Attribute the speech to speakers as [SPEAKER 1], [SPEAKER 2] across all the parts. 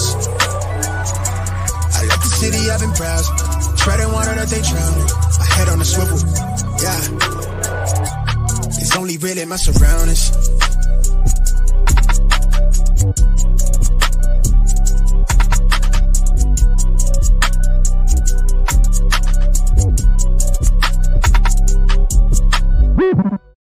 [SPEAKER 1] I left the city, I've been proud. Treading water that they drown. My head on the swivel, yeah. It's only really my surroundings.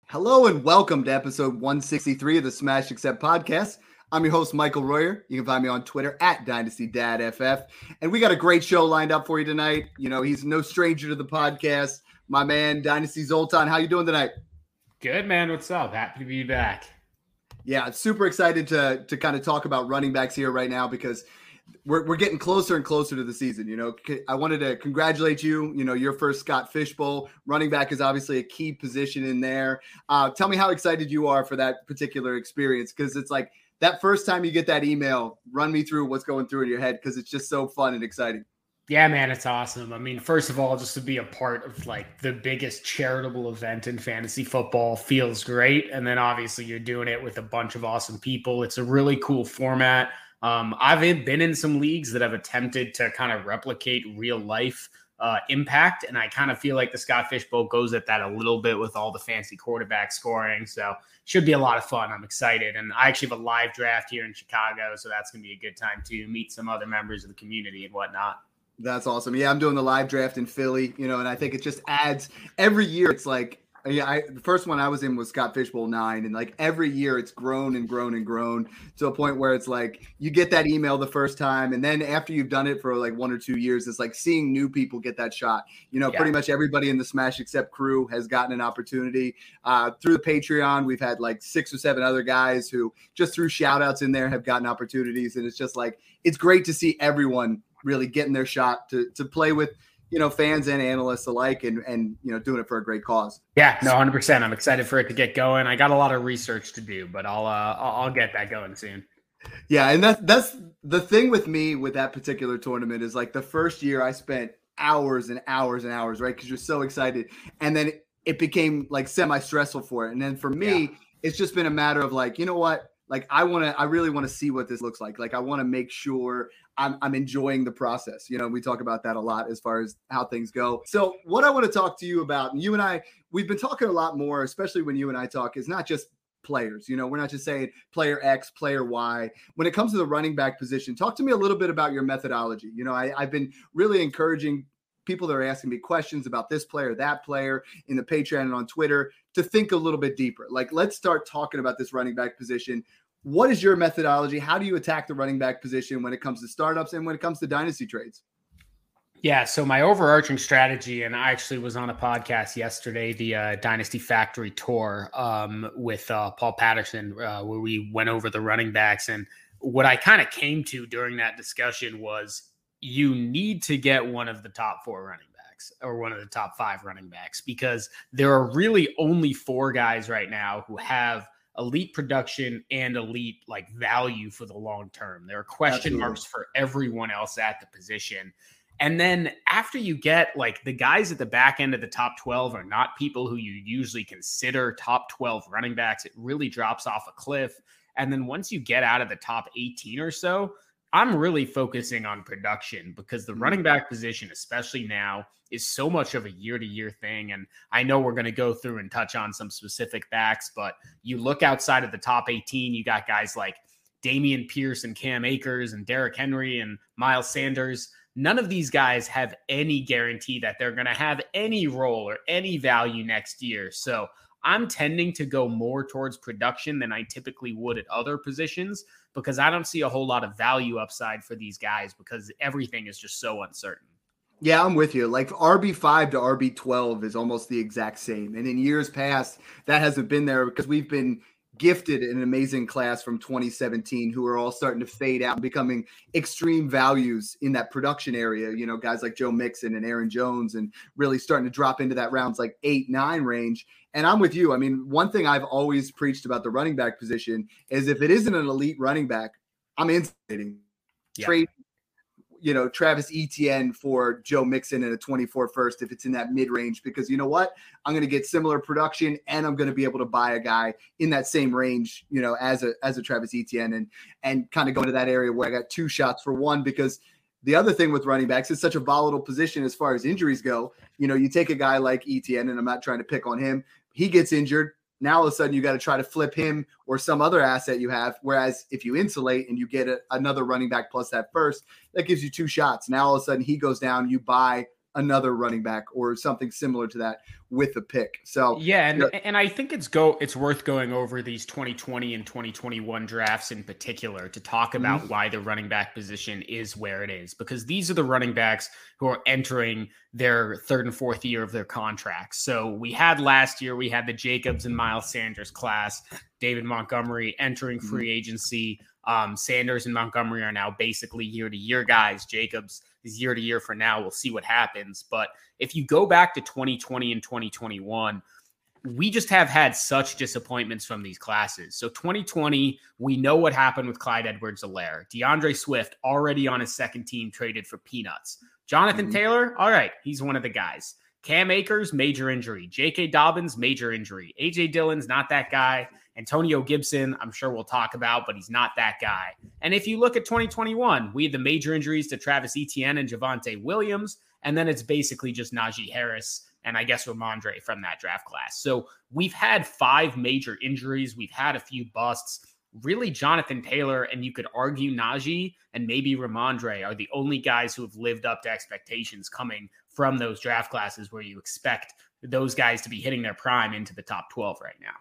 [SPEAKER 2] Hello and welcome to episode 163 of the Smash Accept podcast. I'm your host, Michael Royer. You can find me on Twitter at DynastyDadFF. And we got a great show lined up for you tonight. You know, he's no stranger to the podcast. My man, Dynasty Zoltan. How you doing tonight?
[SPEAKER 3] Good, man. What's up? Happy to be back.
[SPEAKER 2] Yeah, super excited to to kind of talk about running backs here right now because – we're, we're getting closer and closer to the season. You know, I wanted to congratulate you. You know, your first Scott Fish Bowl running back is obviously a key position in there. Uh, tell me how excited you are for that particular experience because it's like that first time you get that email. Run me through what's going through in your head because it's just so fun and exciting.
[SPEAKER 3] Yeah, man, it's awesome. I mean, first of all, just to be a part of like the biggest charitable event in fantasy football feels great. And then obviously you're doing it with a bunch of awesome people. It's a really cool format. Um, I've been in some leagues that have attempted to kind of replicate real life uh, impact, and I kind of feel like the Scott Fish Bowl goes at that a little bit with all the fancy quarterback scoring. So should be a lot of fun. I'm excited, and I actually have a live draft here in Chicago, so that's going to be a good time to meet some other members of the community and whatnot.
[SPEAKER 2] That's awesome. Yeah, I'm doing the live draft in Philly, you know, and I think it just adds every year. It's like yeah, I, the first one I was in was Scott Fish Bowl nine, and like every year it's grown and grown and grown to a point where it's like you get that email the first time, and then after you've done it for like one or two years, it's like seeing new people get that shot. You know, yeah. pretty much everybody in the Smash except crew has gotten an opportunity uh, through the Patreon. We've had like six or seven other guys who just through shout outs in there have gotten opportunities, and it's just like it's great to see everyone really getting their shot to to play with you know fans and analysts alike and and you know doing it for a great cause.
[SPEAKER 3] Yeah no 100% i'm excited for it to get going. I got a lot of research to do but i'll uh i'll get that going soon.
[SPEAKER 2] Yeah and that's that's the thing with me with that particular tournament is like the first year i spent hours and hours and hours right? Because you're so excited. And then it became like semi stressful for it. And then for me yeah. it's just been a matter of like you know what? Like I want to, I really want to see what this looks like. Like I want to make sure I'm, I'm enjoying the process. You know, we talk about that a lot as far as how things go. So what I want to talk to you about, and you and I, we've been talking a lot more, especially when you and I talk, is not just players. You know, we're not just saying player X, player Y. When it comes to the running back position, talk to me a little bit about your methodology. You know, I, I've been really encouraging people that are asking me questions about this player, that player in the Patreon and on Twitter to think a little bit deeper. Like, let's start talking about this running back position. What is your methodology? How do you attack the running back position when it comes to startups and when it comes to dynasty trades?
[SPEAKER 3] Yeah, so my overarching strategy, and I actually was on a podcast yesterday, the uh, Dynasty Factory Tour um, with uh, Paul Patterson, uh, where we went over the running backs. And what I kind of came to during that discussion was you need to get one of the top four running backs or one of the top five running backs because there are really only four guys right now who have elite production and elite like value for the long term. There are question Absolutely. marks for everyone else at the position. And then after you get like the guys at the back end of the top 12 are not people who you usually consider top 12 running backs. It really drops off a cliff. And then once you get out of the top 18 or so, I'm really focusing on production because the running mm-hmm. back position, especially now, is so much of a year to year thing. And I know we're going to go through and touch on some specific backs, but you look outside of the top 18, you got guys like Dameon Pierce and Cam Akers and Derrick Henry and Miles Sanders. None of these guys have any guarantee that they're going to have any role or any value next year. So I'm tending to go more towards production than I typically would at other positions because I don't see a whole lot of value upside for these guys because everything is just so uncertain.
[SPEAKER 2] Yeah, I'm with you. Like RB5 to RB12 is almost the exact same. And in years past, that hasn't been there because we've been gifted an amazing class from 2017 who are all starting to fade out, becoming extreme values in that production area. You know, guys like Joe Mixon and Aaron Jones, and really starting to drop into that rounds like eight, nine range. And I'm with you. I mean, one thing I've always preached about the running back position is if it isn't an elite running back, I'm insulating. Yeah. Trade you know, Travis Etienne for Joe Mixon in a 24 first if it's in that mid range, because you know what? I'm going to get similar production and I'm going to be able to buy a guy in that same range, you know, as a, as a Travis Etienne and, and kind of go into that area where I got two shots for one, because the other thing with running backs is such a volatile position as far as injuries go. You know, you take a guy like Etienne, and I'm not trying to pick on him. He gets injured. Now all of a sudden you got to try to flip him or some other asset you have. Whereas if you insulate and you get a, another running back plus that first, that gives you two shots. Now all of a sudden he goes down, you buy another running back or something similar to that with a pick. So
[SPEAKER 3] yeah, and, you know, and I think it's go it's worth going over these 2020 and 2021 drafts in particular to talk about mm-hmm. why the running back position is where it is because these are the running backs who are entering their third and fourth year of their contracts. So we had last year we had the Jacobs and Miles Sanders class, David Montgomery entering mm-hmm. free agency. Um, Sanders and Montgomery are now basically year to year guys. Jacobs is year to year for now. We'll see what happens. But if you go back to 2020 and 2021, we just have had such disappointments from these classes. So 2020, we know what happened with Clyde Edwards-Helaire. DeAndre Swift already on his second team traded for peanuts. Jonathan mm-hmm. Taylor, all right, he's one of the guys. Cam Akers, major injury. J.K. Dobbins, major injury. A.J. Dillon's not that guy. Antonio Gibson, I'm sure we'll talk about, but he's not that guy. And if you look at 2021, we had the major injuries to Travis Etienne and Javonte Williams, and then it's basically just Najee Harris and I guess Rhamondre from that draft class. So we've had five major injuries. We've had a few busts. Really, Jonathan Taylor and you could argue Najee and maybe Rhamondre are the only guys who have lived up to expectations coming from those draft classes where you expect those guys to be hitting their prime into the top 12 right now.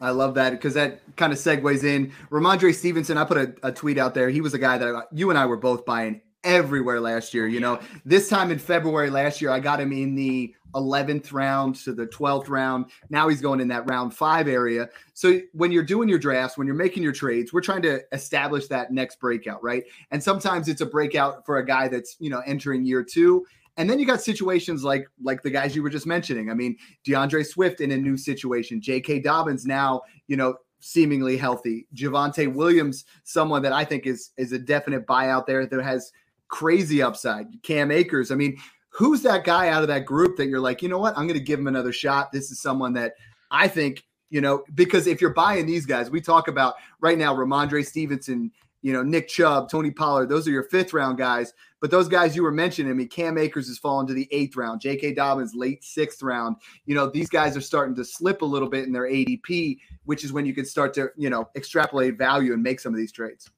[SPEAKER 2] I love that because that kind of segues in. Rhamondre Stevenson, I put a, a, tweet out there. He was a guy that I, you and I were both buying everywhere last year. Oh, you know, this time in February last year, I got him in the 11th round to the 12th round. Now he's going in that round five area. So when you're doing your drafts, when you're making your trades, we're trying to establish that next breakout, right? And sometimes it's a breakout for a guy that's, you know, entering year two. And then you got situations like like the guys you were just mentioning. I mean, DeAndre Swift in a new situation, J.K. Dobbins now, you know, seemingly healthy. Javonte Williams, someone that I think is is a definite buyout there that has crazy upside. Cam Akers. I mean, who's that guy out of that group that you're like, you know what? I'm going to give him another shot. This is someone that I think, you know, because if you're buying these guys, we talk about right now, Rhamondre Stevenson, you know, Nick Chubb, Tony Pollard, those are your fifth round guys. But those guys you were mentioning, I mean, Cam Akers has fallen to the eighth round, J.K. Dobbins late sixth round. You know, these guys are starting to slip a little bit in their ADP, which is when you can start to, you know, extrapolate value and make some of these trades.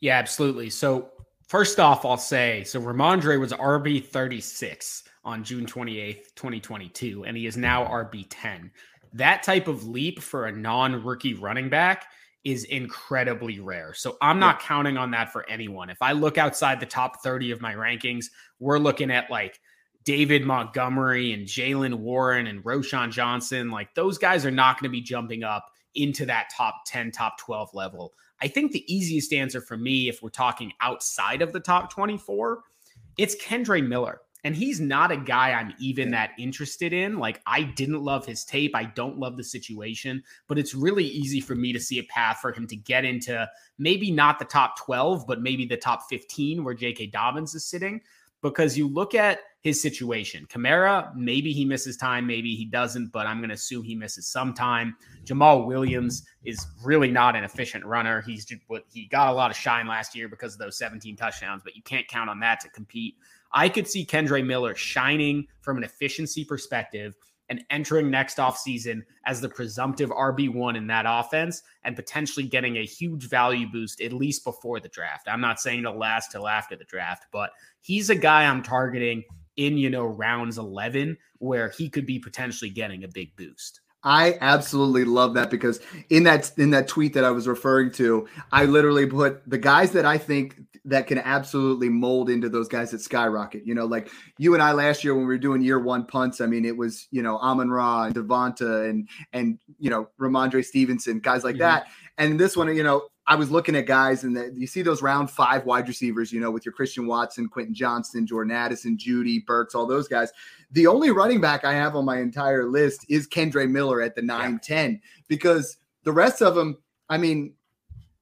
[SPEAKER 3] Yeah, absolutely. So first off, I'll say so Rhamondre was RB 36 on June 28th, 2022, and he is now RB 10. That type of leap for a non rookie running back is incredibly rare. So I'm not yeah. counting on that for anyone. If I look outside the top 30 of my rankings, we're looking at like David Montgomery and Jaylen Warren and Roschon Johnson. Like those guys are not going to be jumping up into that top 10, top 12 level. I think the easiest answer for me, if we're talking outside of the top 24, it's Kendre Miller. And he's not a guy I'm even that interested in. Like, I didn't love his tape. I don't love the situation, but it's really easy for me to see a path for him to get into maybe not the top 12, but maybe the top 15 where J.K. Dobbins is sitting. Because you look at his situation. Kamara, maybe he misses time, maybe he doesn't, but I'm going to assume he misses some time. Jamaal Williams is really not an efficient runner. He's just, he got a lot of shine last year because of those 17 touchdowns, but you can't count on that to compete I could see Kendre Miller shining from an efficiency perspective and entering next offseason as the presumptive RB1 in that offense and potentially getting a huge value boost at least before the draft. I'm not saying it'll last till after the draft, but he's a guy I'm targeting in, you know, rounds 11 where he could be potentially getting a big boost.
[SPEAKER 2] I absolutely love that because in that in that tweet that I was referring to, I literally put the guys that I think that can absolutely mold into those guys that skyrocket. You know, like you and I last year when we were doing year one punts. I mean, it was you know Amon Ra and Devonta and and you know Rhamondre Stevenson, guys like mm-hmm. that. And this one, you know, I was looking at guys, and the, you see those round five wide receivers, you know, with your Christian Watson, Quentin Johnston, Jordan Addison, Jeudy, Burks, all those guys. The only running back I have on my entire list is Kendre Miller at the 9 10, because the rest of them, I mean,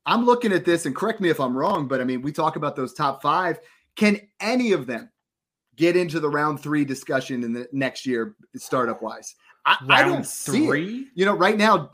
[SPEAKER 2] I'm looking at this, and correct me if I'm wrong, but I mean, we talk about those top five. Can any of them get into the round three discussion in the next year, startup wise? I, I don't see three. It. You know, right now,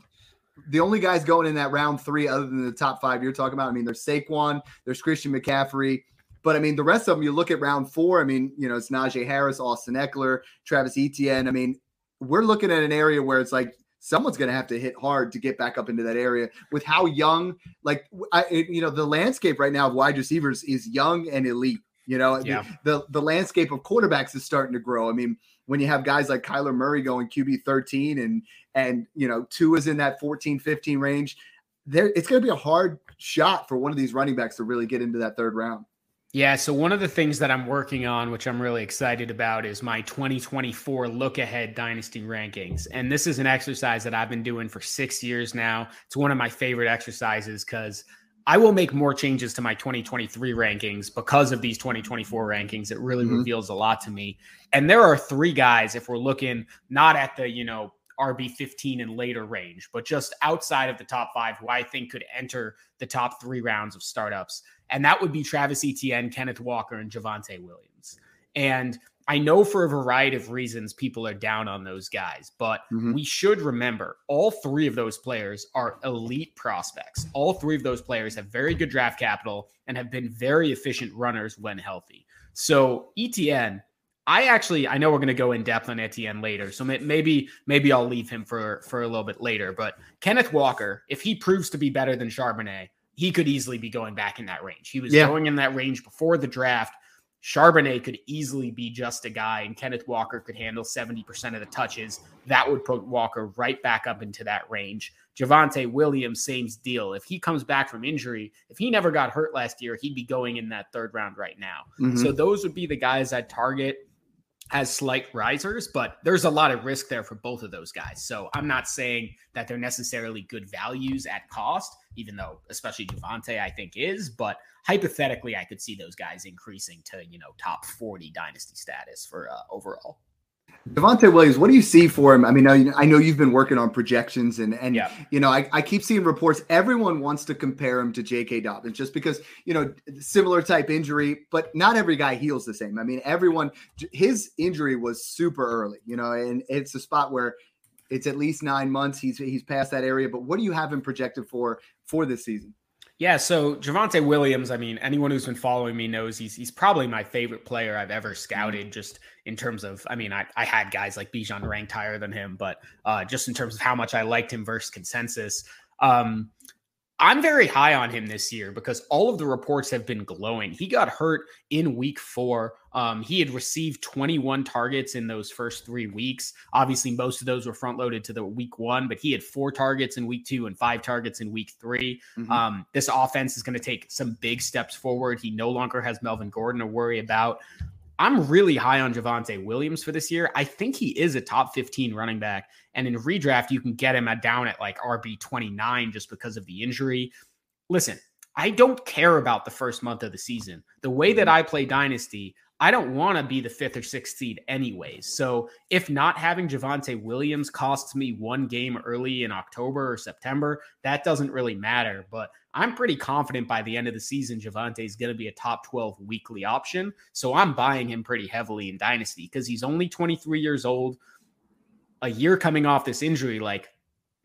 [SPEAKER 2] the only guys going in that round three, other than the top five you're talking about, I mean, there's Saquon, there's Christian McCaffrey. But I mean, the rest of them, you look at round four. I mean, you know, it's Najee Harris, Austin Ekeler, Travis Etienne. I mean, we're looking at an area where it's like someone's going to have to hit hard to get back up into that area with how young, like, I, you know, the landscape right now of wide receivers is young and elite. You know, yeah. the, the, the landscape of quarterbacks is starting to grow. I mean, when you have guys like Kyler Murray going QB 13 and and you know, Tua is in that 14, 15 range, there it's going to be a hard shot for one of these running backs to really get into that third round.
[SPEAKER 3] Yeah, so one of the things that I'm working on, which I'm really excited about, is my 2024 look ahead dynasty rankings. And this is an exercise that I've been doing for six years now. It's one of my favorite exercises because I will make more changes to my 2023 rankings because of these 2024 rankings. It really mm-hmm. reveals a lot to me. And there are three guys, if we're looking not at the, you know, RB 15 and later range, but just outside of the top five, who I think could enter the top three rounds of startups. And that would be Travis Etienne, Kenneth Walker, and Javonte Williams. And I know for a variety of reasons people are down on those guys, but mm-hmm. we should remember all three of those players are elite prospects. All three of those players have very good draft capital and have been very efficient runners when healthy. So Etienne I actually I know we're going to go in depth on Etienne later, so maybe maybe I'll leave him for for a little bit later. But Kenneth Walker, if he proves to be better than Charbonnet, he could easily be going back in that range. He was yeah. going in that range before the draft. Charbonnet could easily be just a guy, and Kenneth Walker could handle 70% of the touches. That would put Walker right back up into that range. Javonte Williams, same deal. If he comes back from injury, if he never got hurt last year, he'd be going in that third round right now. Mm-hmm. So those would be the guys I'd target as slight risers, but there's a lot of risk there for both of those guys. So I'm not saying that they're necessarily good values at cost, even though especially Javonte I think is, but hypothetically I could see those guys increasing to, you know, top 40 dynasty status for uh, overall.
[SPEAKER 2] Javonte Williams, what do you see for him? I mean, I, know you've been working on projections, and and yeah. you know, I, I keep seeing reports. Everyone wants to compare him to J.K. Dobbins just because you know similar type injury, but not every guy heals the same. I mean, everyone his injury was super early, you know, and it's a spot where it's at least nine months. He's he's past that area. But what do you have him projected for for this season?
[SPEAKER 3] Yeah, so Javonte Williams, I mean, anyone who's been following me knows he's he's probably my favorite player I've ever scouted, mm-hmm. just in terms of I mean, I, I had guys like Bijan ranked higher than him, but uh, just in terms of how much I liked him versus consensus. Um, I'm very high on him this year because all of the reports have been glowing. He got hurt in week four. Um, he had received 21 targets in those first three weeks. Obviously, most of those were front loaded to the week one, but he had four targets in week two and five targets in week 3 mm-hmm. um, this offense is going to take some big steps forward. He no longer has Melvin Gordon to worry about. I'm really high on Javonte Williams for this year. I think he is a top 15 running back. And in redraft, you can get him at down at like RB 29 just because of the injury. Listen, I don't care about the first month of the season. The way that mm-hmm. I play Dynasty, I don't want to be the fifth or sixth seed anyways. So if not having Javonte Williams costs me one game early in October or September, that doesn't really matter. But I'm pretty confident by the end of the season, Javonte is going to be a top 12 weekly option. So I'm buying him pretty heavily in Dynasty because he's only 23 years old, a year coming off this injury. Like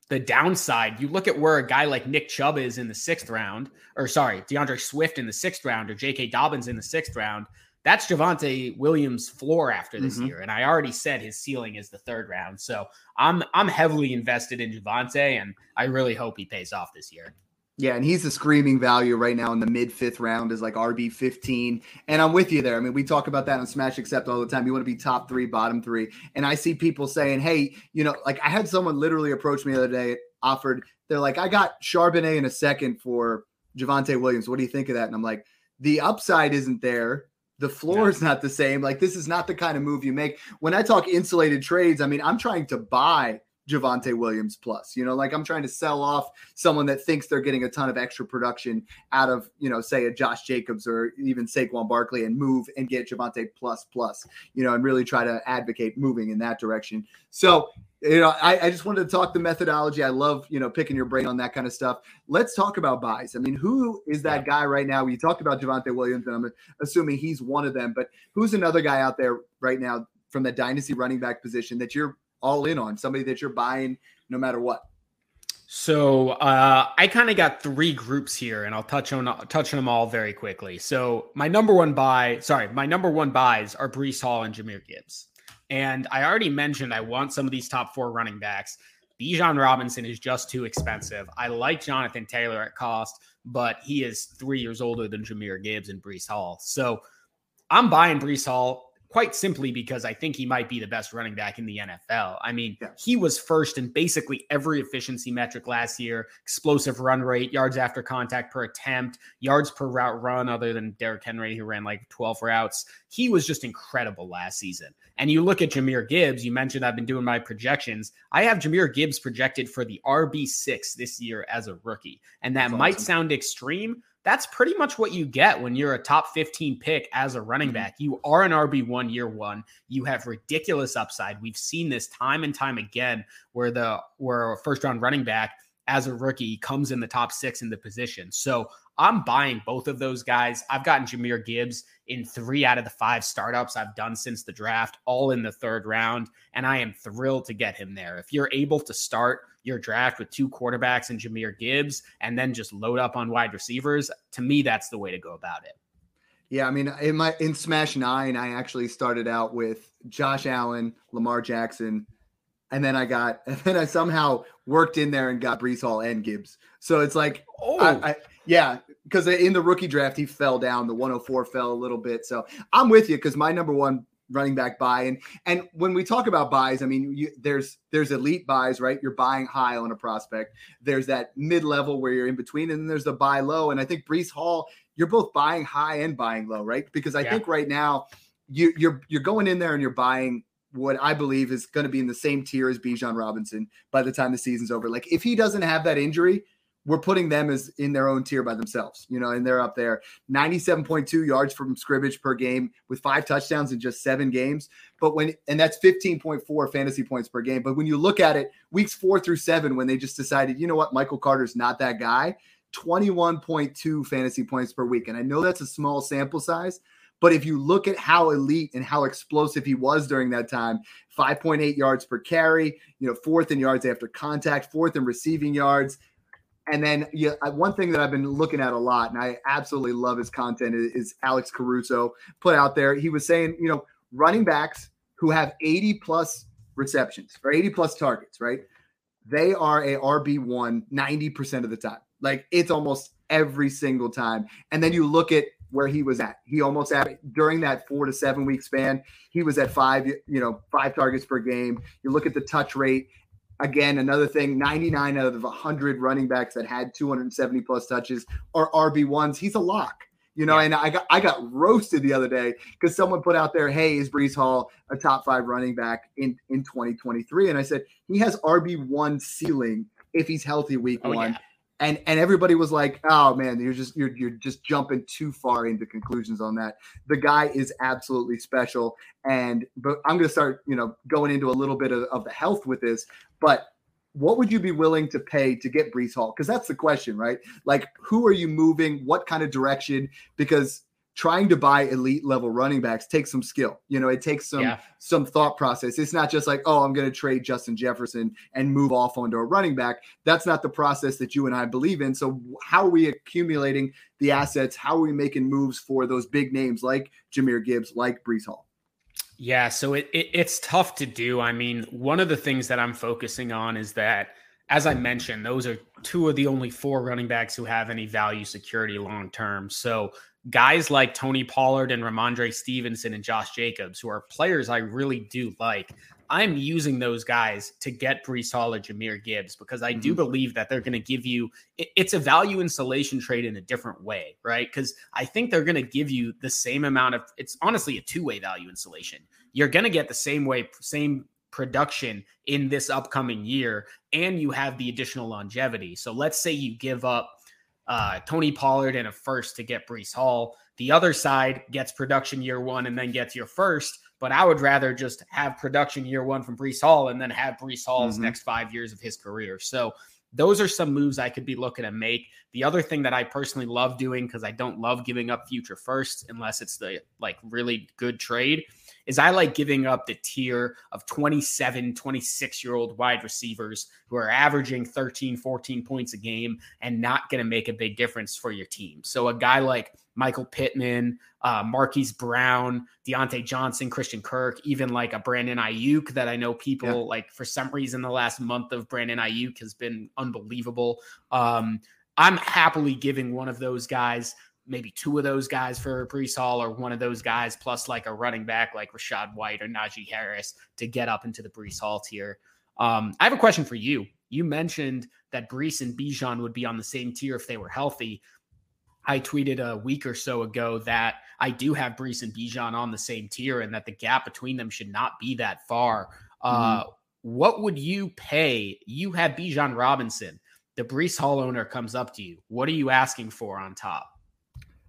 [SPEAKER 3] the downside, you look at where a guy like Nick Chubb is in the sixth round, or sorry, DeAndre Swift in the sixth round, or J.K. Dobbins in the sixth round that's Javonte Williams' floor after this mm-hmm. year. And I already said his ceiling is the third round. So I'm I'm heavily invested in Javonte, and I really hope he pays off this year.
[SPEAKER 2] Yeah, and he's a screaming value right now in the mid fifth round is like RB 15. And I'm with you there. I mean, we talk about that on Smash Accept all the time. You want to be top three, bottom three. And I see people saying, hey, you know, like I had someone literally approach me the other day, offered, they're like, I got Charbonnet in a second for Javonte Williams. What do you think of that? And I'm like, the upside isn't there the floor is not the same. Like this is not the kind of move you make. When I talk insulated trades, I mean I'm trying to buy Javonte Williams plus. You know, like I'm trying to sell off someone that thinks they're getting a ton of extra production out of, you know, say a Josh Jacobs or even Saquon Barkley and move and get Javonte plus plus, you know, and really try to advocate moving in that direction. So, you know, I, I just wanted to talk the methodology. I love, you know, picking your brain on that kind of stuff. Let's talk about buys. I mean, who is that guy right now? You talked about Javonte Williams, and I'm assuming he's one of them, but who's another guy out there right now from the dynasty running back position that you're all in on, somebody that you're buying no matter what?
[SPEAKER 3] So uh, I kind of got three groups here, and I'll touch on touch on them all very quickly. So my number one buy, sorry, my number one buys are Breece Hall and Jahmyr Gibbs. And I already mentioned I want some of these top four running backs. Bijan Robinson is just too expensive. I like Jonathan Taylor at cost, but he is three years older than Jahmyr Gibbs and Breece Hall. So I'm buying Breece Hall quite simply because I think he might be the best running back in the NFL. I mean, yeah. he was first in basically every efficiency metric last year explosive run rate, yards after contact per attempt, yards per route run, other than Derrick Henry, who ran like 12 routes. He was just incredible last season. And you look at Jahmyr Gibbs, you mentioned I've been doing my projections. I have Jahmyr Gibbs projected for the RB6 this year as a rookie. And that That's might awesome. sound extreme, that's pretty much what you get when you're a top 15 pick as a running mm-hmm. back. You are an RB1 year one. You have ridiculous upside. We've seen this time and time again where the where a first round running back as a rookie comes in the top six in the position. So I'm buying both of those guys. I've gotten Jahmyr Gibbs in three out of the five startups I've done since the draft, all in the third round. And I am thrilled to get him there. If you're able to start your draft with two quarterbacks and Jahmyr Gibbs and then just load up on wide receivers, to me, that's the way to go about it.
[SPEAKER 2] Yeah, I mean, in my in Smash Nine, I actually started out with Josh Allen, Lamar Jackson, and then I got, and then I somehow worked in there and got Breece Hall and Gibbs. So it's like, oh, I, I, yeah, because in the rookie draft he fell down, the 104 fell a little bit. So I'm with you because my number one running back buy. And and when we talk about buys, I mean, you, there's there's elite buys, right? You're buying high on a prospect. There's that mid level where you're in between, and then there's the buy low. And I think Breece Hall, you're both buying high and buying low, right? Because I yeah. think right now you, you're you're going in there and you're buying what I believe is going to be in the same tier as Bijan Robinson by the time the season's over. Like if he doesn't have that injury, we're putting them as in their own tier by themselves, you know, and they're up there 97.2 yards from scrimmage per game with five touchdowns in just seven games. But when, and that's 15.4 fantasy points per game. But when you look at it, weeks four through seven, when they just decided, you know what, Michael Carter's not that guy, 21.2 fantasy points per week. And I know that's a small sample size, but if you look at how elite and how explosive he was during that time, 5.8 yards per carry, you know, fourth in yards after contact, fourth in receiving yards, and then yeah, one thing that I've been looking at a lot, and I absolutely love his content, is, Alex Caruso put out there. He was saying, you know, running backs who have 80 plus receptions or 80 plus targets, right? They are a RB1 90% of the time. Like it's almost every single time. And then you look at where he was at. He almost at during that four to seven week span, he was at five, you know, five targets per game. You look at the touch rate, Again, another thing 99 out of 100 running backs that had 270 plus touches are RB1s. He's a lock. You know, yeah. and I got I got roasted the other day because someone put out there, "Hey, is Breece Hall a top five running back in in 2023?" And I said he has RB one ceiling if he's healthy week oh, one. Yeah and and everybody was like, "Oh man, you're just you're you're just jumping too far into conclusions on that." The guy is absolutely special, and but I'm going to start, you know, going into a little bit of, of the health with this. But what would you be willing to pay to get Breece Hall? Because that's the question, right? Like, who are you moving? What kind of direction? Because trying to buy elite level running backs takes some skill. You know, it takes some yeah. some thought process. It's not just like, oh, I'm going to trade Justin Jefferson and move off onto a running back. That's not the process that you and I believe in. So how are we accumulating the assets? How are we making moves for those big names like Jahmyr Gibbs, like Breece Hall?
[SPEAKER 3] Yeah, so it, it it's tough to do. I mean, one of the things that I'm focusing on is that as I mentioned, those are two of the only four running backs who have any value security long term. So guys like Tony Pollard and Rhamondre Stevenson and Josh Jacobs, who are players I really do like, I'm using those guys to get Breece Hall or Jahmyr Gibbs because I mm-hmm. do believe that they're going to give you it's a value insulation trade in a different way, right? Because I think they're going to give you the same amount of it's honestly a two way value insulation. You're going to get the same way, same production in this upcoming year, and you have the additional longevity. So let's say you give up uh, Tony Pollard and a first to get Breece Hall. The other side gets production year one and then gets your first. But I would rather just have production year one from Breece Hall and then have Breece Hall's mm-hmm. next five years of his career. So those are some moves I could be looking to make. The other thing that I personally love doing because I don't love giving up future firsts unless it's the like really good trade is I like giving up the tier of 27, 26 year old wide receivers who are averaging 13, 14 points a game and not going to make a big difference for your team. So a guy like Michael Pittman, uh, Marquise Brown, Diontae Johnson, Christian Kirk, even like a Brandon Aiyuk that I know people yeah. like for some reason the last month of Brandon Aiyuk has been unbelievable. Um, I'm happily giving one of those guys maybe two of those guys for Breece Hall or one of those guys plus like a running back like Rachaad White or Najee Harris to get up into the Breece Hall tier. Um, I have a question for you. You mentioned that Breece and Bijan would be on the same tier if they were healthy. I tweeted a week or so ago that I do have Breece and Bijan on the same tier and that the gap between them should not be that far. Uh, mm-hmm. What would you pay? You have Bijan Robinson. The Breece Hall owner comes up to you. What are you asking for on top?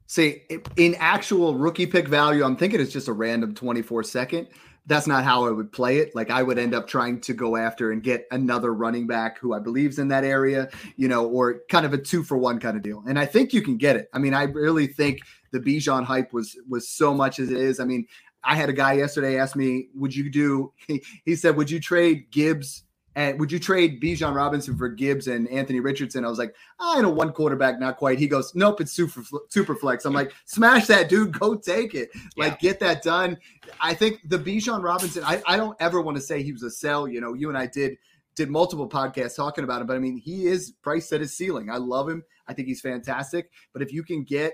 [SPEAKER 2] See, in actual rookie pick value, I'm thinking it's just a random 24 second. That's not how I would play it. Like I would end up trying to go after and get another running back who I believe's in that area, you know, or kind of a two for one kind of deal. And I think you can get it. I mean, I really think the Bijan hype was was so much as it is. I mean, I had a guy yesterday ask me, "Would you do?" He, he said, "Would you trade Gibbs and would you trade Bijan Robinson for Gibbs and Anthony Richardson? I was like, ah, I know one quarterback, not quite. He goes, Nope, it's super super flex. I'm like, smash that, dude. Go take it. Like, yeah. get that done. I think the Bijan Robinson, I, I don't ever want to say he was a sell. You know, you and I did did multiple podcasts talking about him, but I mean, he is priced at his ceiling. I love him. I think he's fantastic. But if you can get,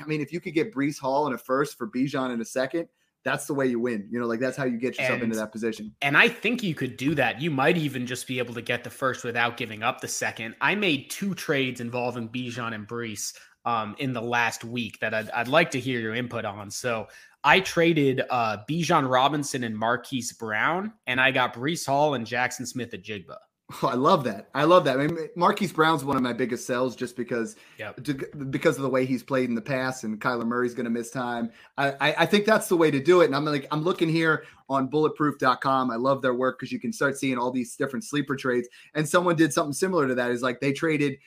[SPEAKER 2] I mean, if you could get Breece Hall in a first for Bijan in a second, that's the way you win. You know, like that's how you get yourself and, into that position.
[SPEAKER 3] And I think you could do that. You might even just be able to get the first without giving up the second. I made two trades involving Bijan and Breece um, in the last week that I'd, I'd like to hear your input on. So I traded uh, Bijan Robinson and Marquise Brown, and I got Breece Hall and Jackson Smith-Njigba.
[SPEAKER 2] Oh, I love that. I love that. I mean, Marquise Brown's one of my biggest sells just because, yep. to, because of the way he's played in the past, and Kyler Murray's going to miss time. I, I, I think that's the way to do it. And I'm like, I'm looking here on Bulletproof.com. I love their work because you can start seeing all these different sleeper trades. And someone did something similar to that. Is like they traded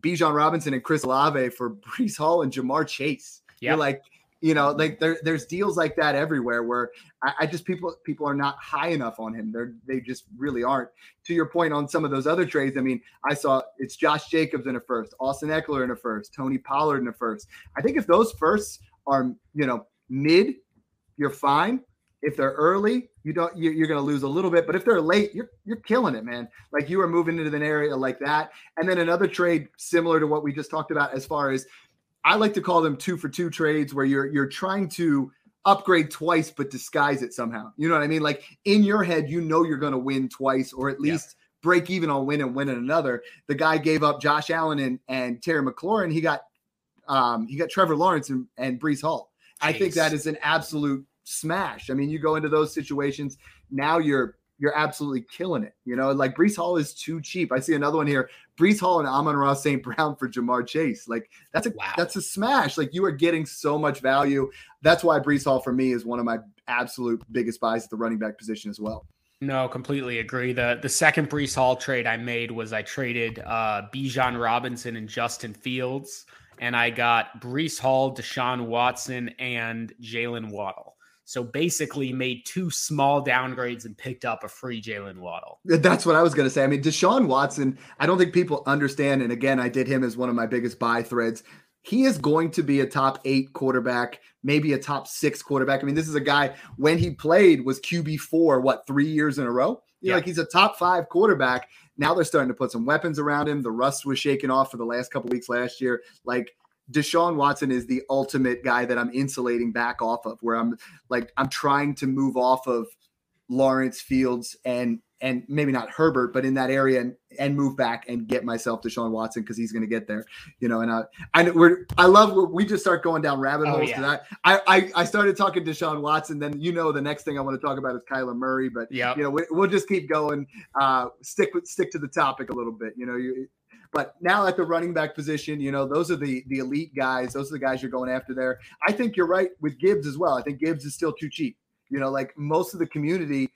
[SPEAKER 2] Bijan Robinson and Chris Olave for Breece Hall and Ja'Marr Chase. Yep. You're like, you know, like there, there's deals like that everywhere where I, I, just people people are not high enough on him. They're they just really aren't. To your point on some of those other trades, I mean, I saw it's Josh Jacobs in a first, Austin Ekeler in a first, Tony Pollard in a first. I think if those firsts are you know mid, you're fine. If they're early, you don't you're, you're going to lose a little bit. But if they're late, you're you're killing it, man. Like you are moving into an area like that. And then another trade similar to what we just talked about, as far as I like to call them two for two trades where you're you're trying to upgrade twice but disguise it somehow. You know what I mean? Like in your head, you know you're going to win twice or at least yeah. break even on win and win in another. The guy gave up Josh Allen and and Terry McLaurin. He got um he got Trevor Lawrence and, and Breece Hall. Jeez. I think that is an absolute smash. I mean, you go into those situations, now you're you're absolutely killing it. You know, like Breece Hall is too cheap. I see another one here. Breece Hall and Amon-Ra St. Brown for Ja'Marr Chase. Like that's a wow. that's a smash. Like you are getting so much value. That's why Breece Hall for me is one of my absolute biggest buys at the running back position as well.
[SPEAKER 3] No, completely agree. The the second Breece Hall trade I made was I traded uh Bijan Robinson and Justin Fields, and I got Breece Hall, Deshaun Watson, and Jalen Waddle. So basically, made two small downgrades and picked up a free Jalen Waddle.
[SPEAKER 2] That's what I was going to say. I mean, Deshaun Watson, I don't think people understand. And again, I did him as one of my biggest buy threads. He is going to be a top eight quarterback, maybe a top six quarterback. I mean, this is a guy when he played was QB four, what three years in a row? You yeah. like he's a top five quarterback. Now they're starting to put some weapons around him. The rust was shaken off for the last couple weeks last year. Like Deshaun Watson is the ultimate guy that I'm insulating back off of, where I'm like, I'm trying to move off of Lawrence Fields and and maybe not Herbert, but in that area and, and move back and get myself Deshaun Watson because he's going to get there, you know. And I, I we're I love we just start going down rabbit oh, holes. Yeah. I, I I started talking Deshaun Watson, then you know the next thing I want to talk about is Kyler Murray, but yeah, you know we, will just keep going. Uh, stick with stick to the topic a little bit, you know. You, but now at the running back position, you know, those are the the elite guys. Those are the guys you're going after there. I think you're right with Gibbs as well. I think Gibbs is still too cheap. You know, like most of the community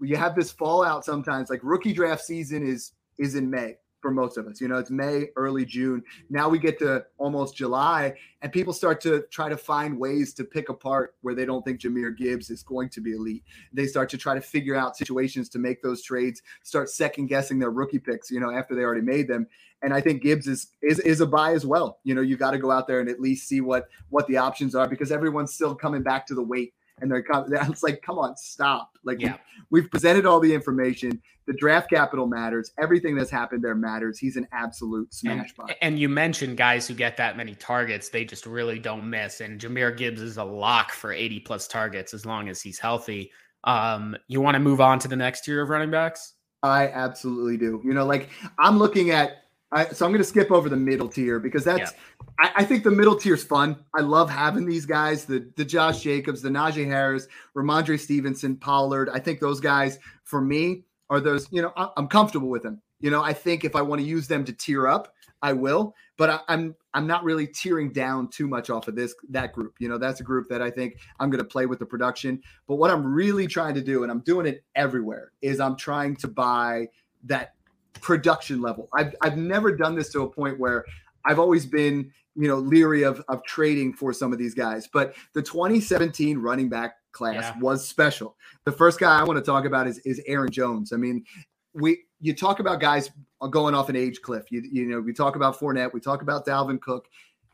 [SPEAKER 2] you have this fallout sometimes. Like rookie draft season is is in May for most of us. You know, it's May, early June. Now we get to almost July, and people start to try to find ways to pick apart where they don't think Jahmyr Gibbs is going to be elite. They start to try to figure out situations to make those trades, start second guessing their rookie picks, you know, after they already made them. And I think Gibbs is is is a buy as well. You know, you got to go out there and at least see what what the options are because everyone's still coming back to the weight and they're it's like come on stop. Like yeah. we, have presented all the information. The draft capital matters. Everything that's happened there matters. He's an absolute smash
[SPEAKER 3] and, and you mentioned guys who get that many targets they just really don't miss. And Jahmyr Gibbs is a lock for 80 plus targets as long as he's healthy. Um you want to move on to the next tier of running backs?
[SPEAKER 2] I absolutely do. You know, like I'm looking at I, so I'm going to skip over the middle tier because that's yeah. I, I, think the middle tier is fun. I love having these guys, the the Josh Jacobs, the Najee Harris, Rhamondre Stevenson, Pollard. I think those guys for me are those. You know, I, I'm comfortable with them. You know, I think if I want to use them to tier up, I will. But I, I'm I'm not really tearing down too much off of this that group. You know, that's a group that I think I'm going to play with the production. But what I'm really trying to do, and I'm doing it everywhere, is I'm trying to buy that production level. I've I've never done this to a point where I've always been, you know, leery of of trading for some of these guys. But the 2017 running back class yeah. was special. The first guy I want to talk about is is Aaron Jones. I mean, we you talk about guys going off an age cliff. You you know, we talk about Fournette, we talk about Dalvin Cook.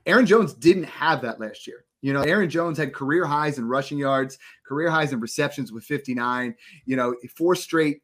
[SPEAKER 2] Aaron Jones didn't have that last year. You know, Aaron Jones had career highs in rushing yards, career highs in receptions with 59, you know, four straight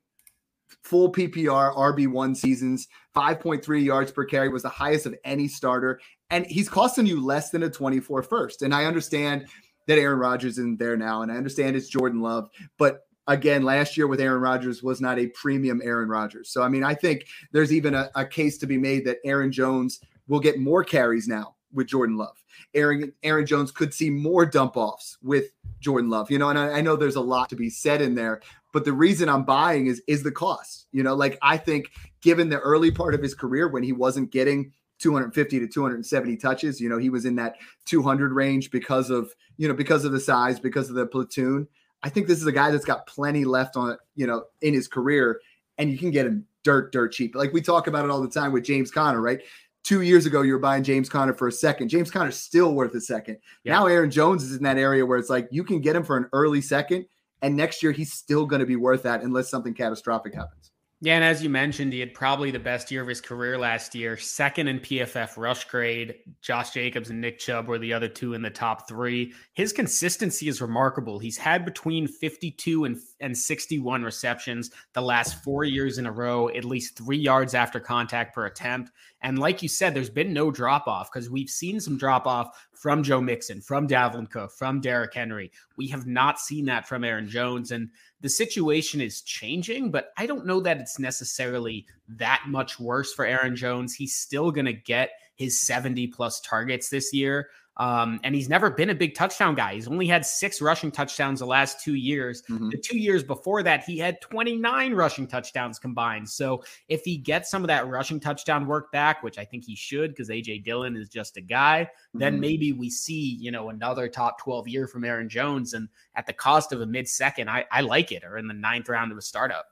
[SPEAKER 2] full PPR RB1 seasons, 5.3 yards per carry was the highest of any starter. And he's costing you less than a 24 first. And I understand that Aaron Rodgers isn't there now. And I understand it's Jordan Love. But again, last year with Aaron Rodgers was not a premium Aaron Rodgers. So, I mean, I think there's even a, a case to be made that Aaron Jones will get more carries now with Jordan Love. Aaron Aaron Jones could see more dump offs with Jordan Love. You know, and I, I, know there's a lot to be said in there, but the reason I'm buying is is the cost. You know, like I think given the early part of his career when he wasn't getting 250 to 270 touches, you know, he was in that 200 range because of, you know, because of the size, because of the platoon. I think this is a guy that's got plenty left on, you know, in his career and you can get him dirt dirt cheap. Like we talk about it all the time with James Conner, right? Two years ago, you were buying James Conner for a second. James Conner's still worth a second. Yeah. Now Aaron Jones is in that area where it's like you can get him for an early second and next year, he's still going to be worth that unless something catastrophic happens.
[SPEAKER 3] Yeah, and as you mentioned, he had probably the best year of his career last year. Second in PFF rush grade. Josh Jacobs and Nick Chubb were the other two in the top three. His consistency is remarkable. He's had between 52 and, and 61 receptions the last four years in a row, at least three yards after contact per attempt. And like you said, there's been no drop off because we've seen some drop off from Joe Mixon, from Dalvin Cook, from Derrick Henry. We have not seen that from Aaron Jones. And the situation is changing, but I don't know that it's necessarily that much worse for Aaron Jones. He's still going to get his 70 plus targets this year. Um, and he's never been a big touchdown guy. He's only had six rushing touchdowns the last two years. Mm-hmm. The two years before that, he had 29 rushing touchdowns combined. So if he gets some of that rushing touchdown work back, which I think he should, because AJ Dillon is just a guy, mm-hmm. then maybe we see, you know, another top 12 year from Aaron Jones. And at the cost of a mid second, I, I like it, or in the ninth round of a startup.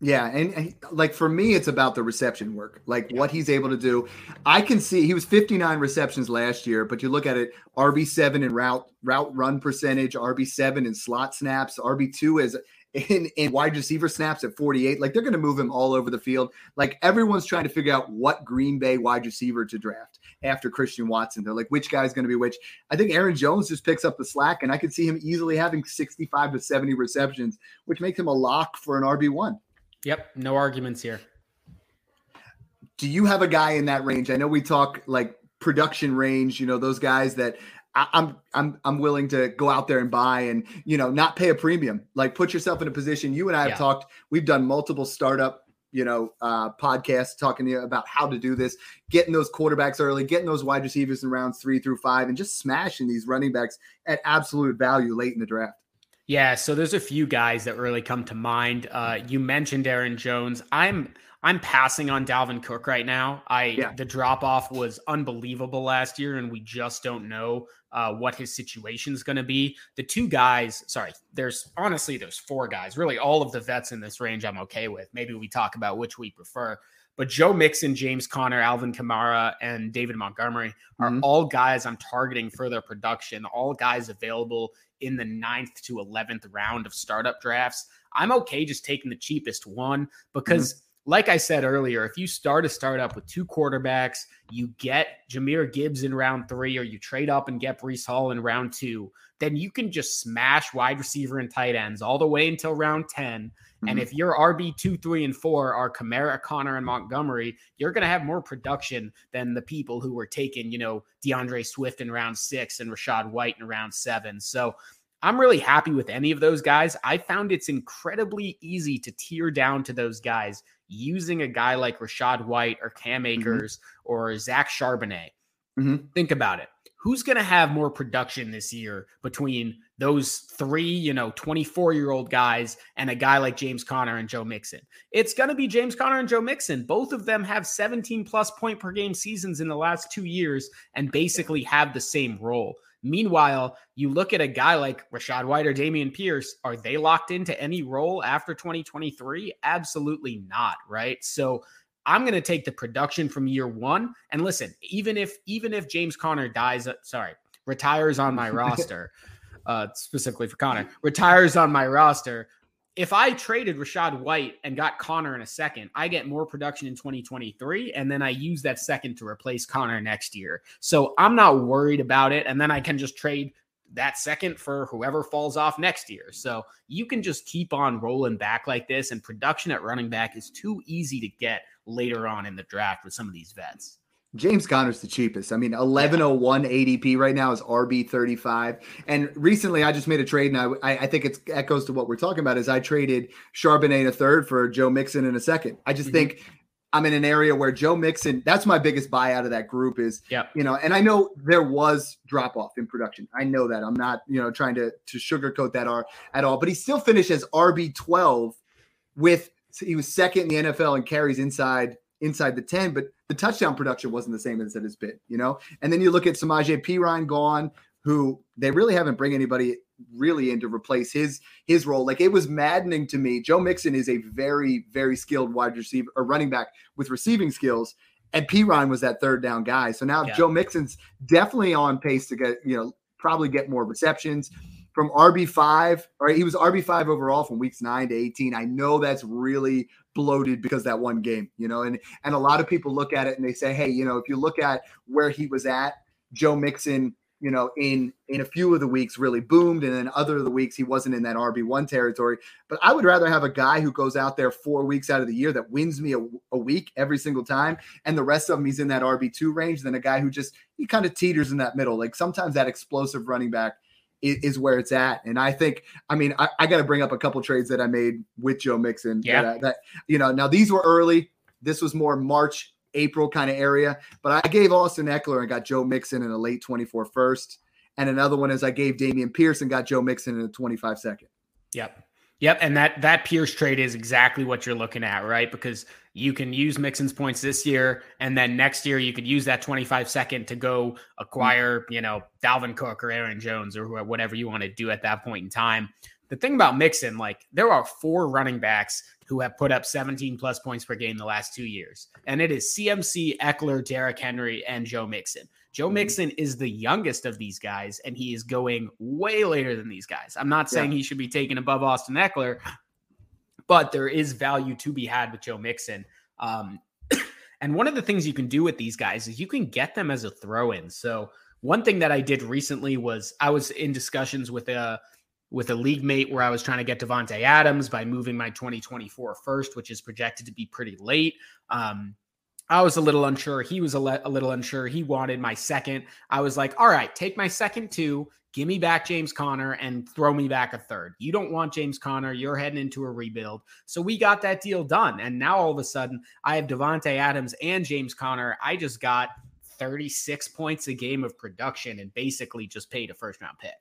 [SPEAKER 2] Yeah, and, and, like for me, it's about the reception work, like yeah. what he's able to do. I can see he was 59 receptions last year, but you look at it, RB seven in route route run percentage, RB seven in slot snaps, RB two is in, in wide receiver snaps at 48. Like they're going to move him all over the field. Like everyone's trying to figure out what Green Bay wide receiver to draft after Christian Watson. They're like, which guy's going to be which? I think Aaron Jones just picks up the slack, and I could see him easily having 65 to 70 receptions, which makes him a lock for an RB one.
[SPEAKER 3] Yep, no arguments here.
[SPEAKER 2] Do you have a guy in that range? I know we talk like production range, you know, those guys that I, I'm I'm I'm willing to go out there and buy and you know not pay a premium. Like put yourself in a position. You and I have yeah. talked. We've done multiple startup you know uh, podcasts talking to you about how to do this, getting those quarterbacks early, getting those wide receivers in rounds three through five, and just smashing these running backs at absolute value late in the draft.
[SPEAKER 3] Yeah, so there's a few guys that really come to mind. Uh, you mentioned Aaron Jones. I'm I'm passing on Dalvin Cook right now. I yeah. the drop off was unbelievable last year, and we just don't know uh, what his situation is going to be. The two guys, sorry, there's honestly there's four guys. Really, all of the vets in this range I'm okay with. Maybe we talk about which we prefer. But Joe Mixon, James Conner, Alvin Kamara, and David Montgomery are mm-hmm. all guys I'm targeting for their production, all guys available in the ninth to 11th round of startup drafts. I'm okay just taking the cheapest one because. Mm-hmm like I said earlier, if you start a startup with two quarterbacks, you get Jahmyr Gibbs in round three, or you trade up and get Breece Hall in round two, then you can just smash wide receiver and tight ends all the way until round 10. Mm-hmm. And if your RB two, three, and four are Kamara, Conner, and Montgomery, you're going to have more production than the people who were taking, you know, DeAndre Swift in round six and Rachaad White in round seven. So I'm really happy with any of those guys. I found it's incredibly easy to tear down to those guys using a guy like Rachaad White or Cam mm-hmm. Akers mm-hmm. or Zach Charbonnet. Mm-hmm. Think about it. Who's going to have more production this year between those three, you know, 24 year old guys and a guy like James Conner and Joe Mixon? It's going to be James Conner and Joe Mixon. Both of them have 17 plus point per game seasons in the last two years and basically have the same role. Meanwhile, you look at a guy like Rachaad White or Dameon Pierce, are they locked into any role after 2023? Absolutely not, right? So I'm going to take the production from year 1 and listen, even if even if James Conner dies, uh, sorry, retires on my roster, uh specifically for Conner, retires on my roster, if I traded Rachaad White and got Conner in a second, I get more production in 2023. And then I use that second to replace Conner next year. So I'm not worried about it. And then I can just trade that second for whoever falls off next year. So you can just keep on rolling back like this. And production at running back is too easy to get later on in the draft with some of these vets.
[SPEAKER 2] James Conner's the cheapest. I mean, 1101 ADP right now is RB 35. And recently I just made a trade and I, I think it echoes to what we're talking about is I traded Charbonnet in a third for Joe Mixon in a second. I just mm-hmm. think I'm in an area where Joe Mixon, that's my biggest buyout of that group is, yeah. you know, and I know there was drop off in production. I know that I'm not, you know, trying to, to sugarcoat that R at all, but he still finished as RB 12 with, he was second in the NFL and carries inside inside the 10, but the touchdown production wasn't the same as it has been, you know? And then you look at Samaje Perine gone, who they really haven't bring anybody really in to replace his his role. Like it was maddening to me. Joe Mixon is a very, very skilled wide receiver or running back with receiving skills. And Perine was that third down guy. So now yeah. Joe Mixon's definitely on pace to get, you know, probably get more receptions from RB5, or he was RB5 overall from weeks 9 to 18. I know that's really bloated because that one game, you know, and and a lot of people look at it and they say, hey, you know, if you look at where he was at, Joe Mixon, you know, in in a few of the weeks really boomed, and then other of the weeks he wasn't in that RB one territory. But I would rather have a guy who goes out there four weeks out of the year that wins me a, a week every single time, and the rest of them he's in that RB two range, than a guy who just he kind of teeters in that middle. Like sometimes that explosive running back is, is where it's at. And I think, I mean, I, I got to bring up a couple trades that I made with Joe Mixon.
[SPEAKER 3] Yeah.
[SPEAKER 2] That, that, you know, now these were early. This was more March, April kind of area. But I gave Austin Ekeler and got Joe Mixon in a late 24 first. And another one is I gave Dameon Pierce and got Joe Mixon in a 25 second.
[SPEAKER 3] Yep. Yep, and that that Pierce trade is exactly what you're looking at, right? Because you can use Mixon's points this year, and then next year you could use that 25 second to go hmm. acquire, you know, Dalvin Cook or Aaron Jones or whatever you want to do at that point in time. The thing about Mixon, like there are four running backs who have put up 17 plus points per game the last two years, and it is CMC, Ekeler, Derrick Henry, and Joe Mixon. Joe mm-hmm. Mixon is the youngest of these guys, and he is going way later than these guys. I'm not saying yeah. he should be taken above Austin Ekeler, but there is value to be had with Joe Mixon. Um, and one of the things you can do with these guys is you can get them as a throw in. So, one thing that I did recently was I was in discussions with a with a league mate where I was trying to get Davante Adams by moving my 2024 first, which is projected to be pretty late. Um, I was a little unsure. He was a, le- a little unsure. He wanted my second. I was like, all right, take my second two, give me back James Conner and throw me back a third. You don't want James Conner. You're heading into a rebuild. So we got that deal done. And now all of a sudden, I have Davante Adams and James Conner. I just got 36 points a game of production and basically just paid a first round pick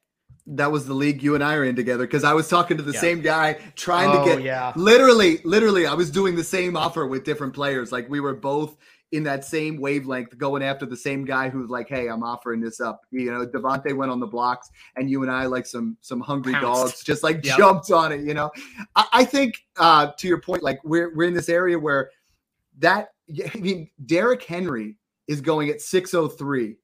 [SPEAKER 2] that was the league you and I are in together because I was talking to the yeah. same guy trying
[SPEAKER 3] oh,
[SPEAKER 2] to get
[SPEAKER 3] yeah.
[SPEAKER 2] literally, literally, I was doing the same offer with different players. Like we were both in that same wavelength, going after the same guy who's like, "Hey, I'm offering this up." You know, Davante went on the blocks, and you and I, like some some hungry Pounced. dogs, just like yep. jumped on it. You know, I, I think uh, to your point, like we're we're in this area where that I mean, Derrick Henry is going at 603,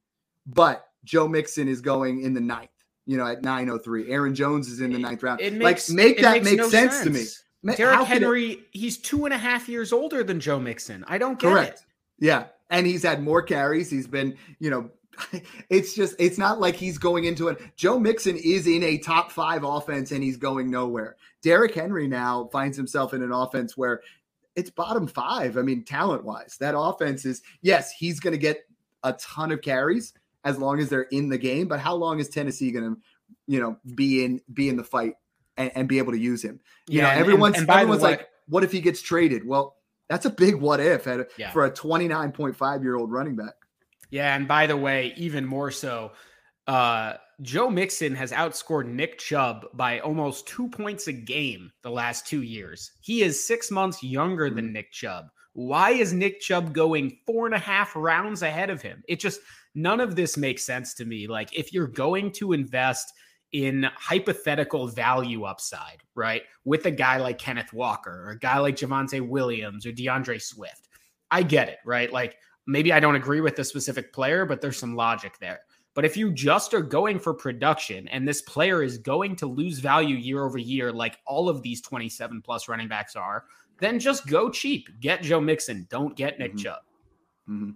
[SPEAKER 2] but Joe Mixon is going in the ninth you know, at 903. Aaron Jones is in the ninth round. It makes, like, make that make no sense, sense, to me.
[SPEAKER 3] Derrick Henry, it, he's two and a half years older than Joe Mixon. I don't get correct. it.
[SPEAKER 2] Yeah. And he's had more carries. He's been, you know, it's just it's not like he's going into it. Joe Mixon is in a top five offense and he's going nowhere. Derrick Henry now finds himself in an offense where it's bottom five. I mean, talent wise, that offense is yes, he's going to get a ton of carries, as long as they're in the game. But how long is Tennessee going to, you know, be in be in the fight and, and be able to use him? You yeah, know, everyone's and, and everyone's way, like, what if he gets traded? Well, that's a big what if a, yeah. for a 29.5 year old running back.
[SPEAKER 3] Yeah, and by the way, even more so, uh, Joe Mixon has outscored Nick Chubb by almost two points a game the last two years. He is six months younger mm-hmm. than Nick Chubb. Why is Nick Chubb going four and a half rounds ahead of him? It just none of this makes sense to me. Like, if you're going to invest in hypothetical value upside, right, with a guy like Kenneth Walker or a guy like Javonte Williams or DeAndre Swift, I get it, right? Like, maybe I don't agree with the specific player, but there's some logic there. But if you just are going for production and this player is going to lose value year over year, like all of these 27 plus running backs are, then just go cheap. Get Joe Mixon. Don't get Nick mm-hmm. Chubb.
[SPEAKER 2] Mm-hmm.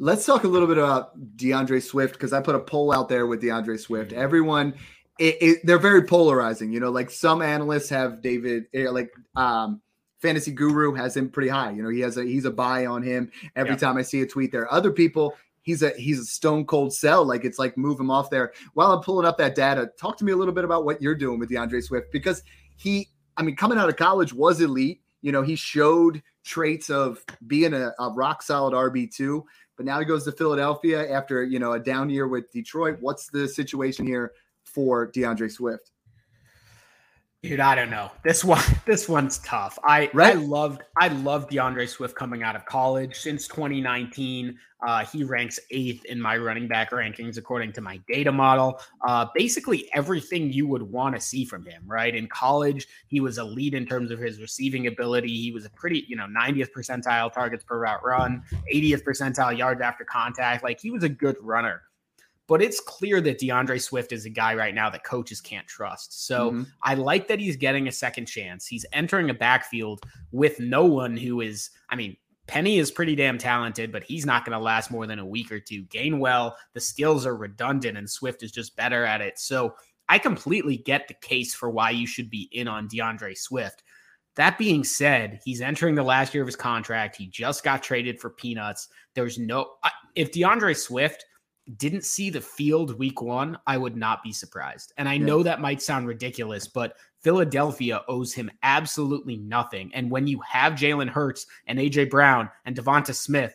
[SPEAKER 2] Let's talk a little bit about DeAndre Swift because I put a poll out there with DeAndre Swift. Mm-hmm. Everyone, it, it, they're very polarizing. You know, like some analysts have David, eh, like um, Fantasy Guru has him pretty high. You know, he has a he's a buy on him every time I see a tweet there. Other people, he's a he's a stone cold sell. Like it's like move him off there. While I'm pulling up that data, talk to me a little bit about what you're doing with DeAndre Swift because he, I mean, coming out of college was elite. You know, he showed traits of being a, a rock solid RB two, but now he goes to Philadelphia after you know a down year with Detroit. What's the situation here for DeAndre Swift?
[SPEAKER 3] Dude, I don't know. This one, this one's tough. I right? I loved I loved DeAndre Swift coming out of college since 2019. Uh, he ranks eighth in my running back rankings according to my data model. Uh, basically everything you would want to see from him. Right in college, he was elite in terms of his receiving ability. He was a pretty, you know, 90th percentile targets per route run, 80th percentile yards after contact. Like he was a good runner but it's clear that DeAndre Swift is a guy right now that coaches can't trust. So mm-hmm. I like that he's getting a second chance. He's entering a backfield with no one who is, I mean, Penny is pretty damn talented, but he's not going to last more than a week or two. Gainwell, the skills are redundant, and Swift is just better at it. So I completely get the case for why you should be in on DeAndre Swift. That being said, he's entering the last year of his contract. He just got traded for peanuts. There's no, if DeAndre Swift didn't see the field week one, I would not be surprised. And I yeah. know that might sound ridiculous, but Philadelphia owes him absolutely nothing. And when you have Jalen Hurts and AJ Brown and Devonta Smith,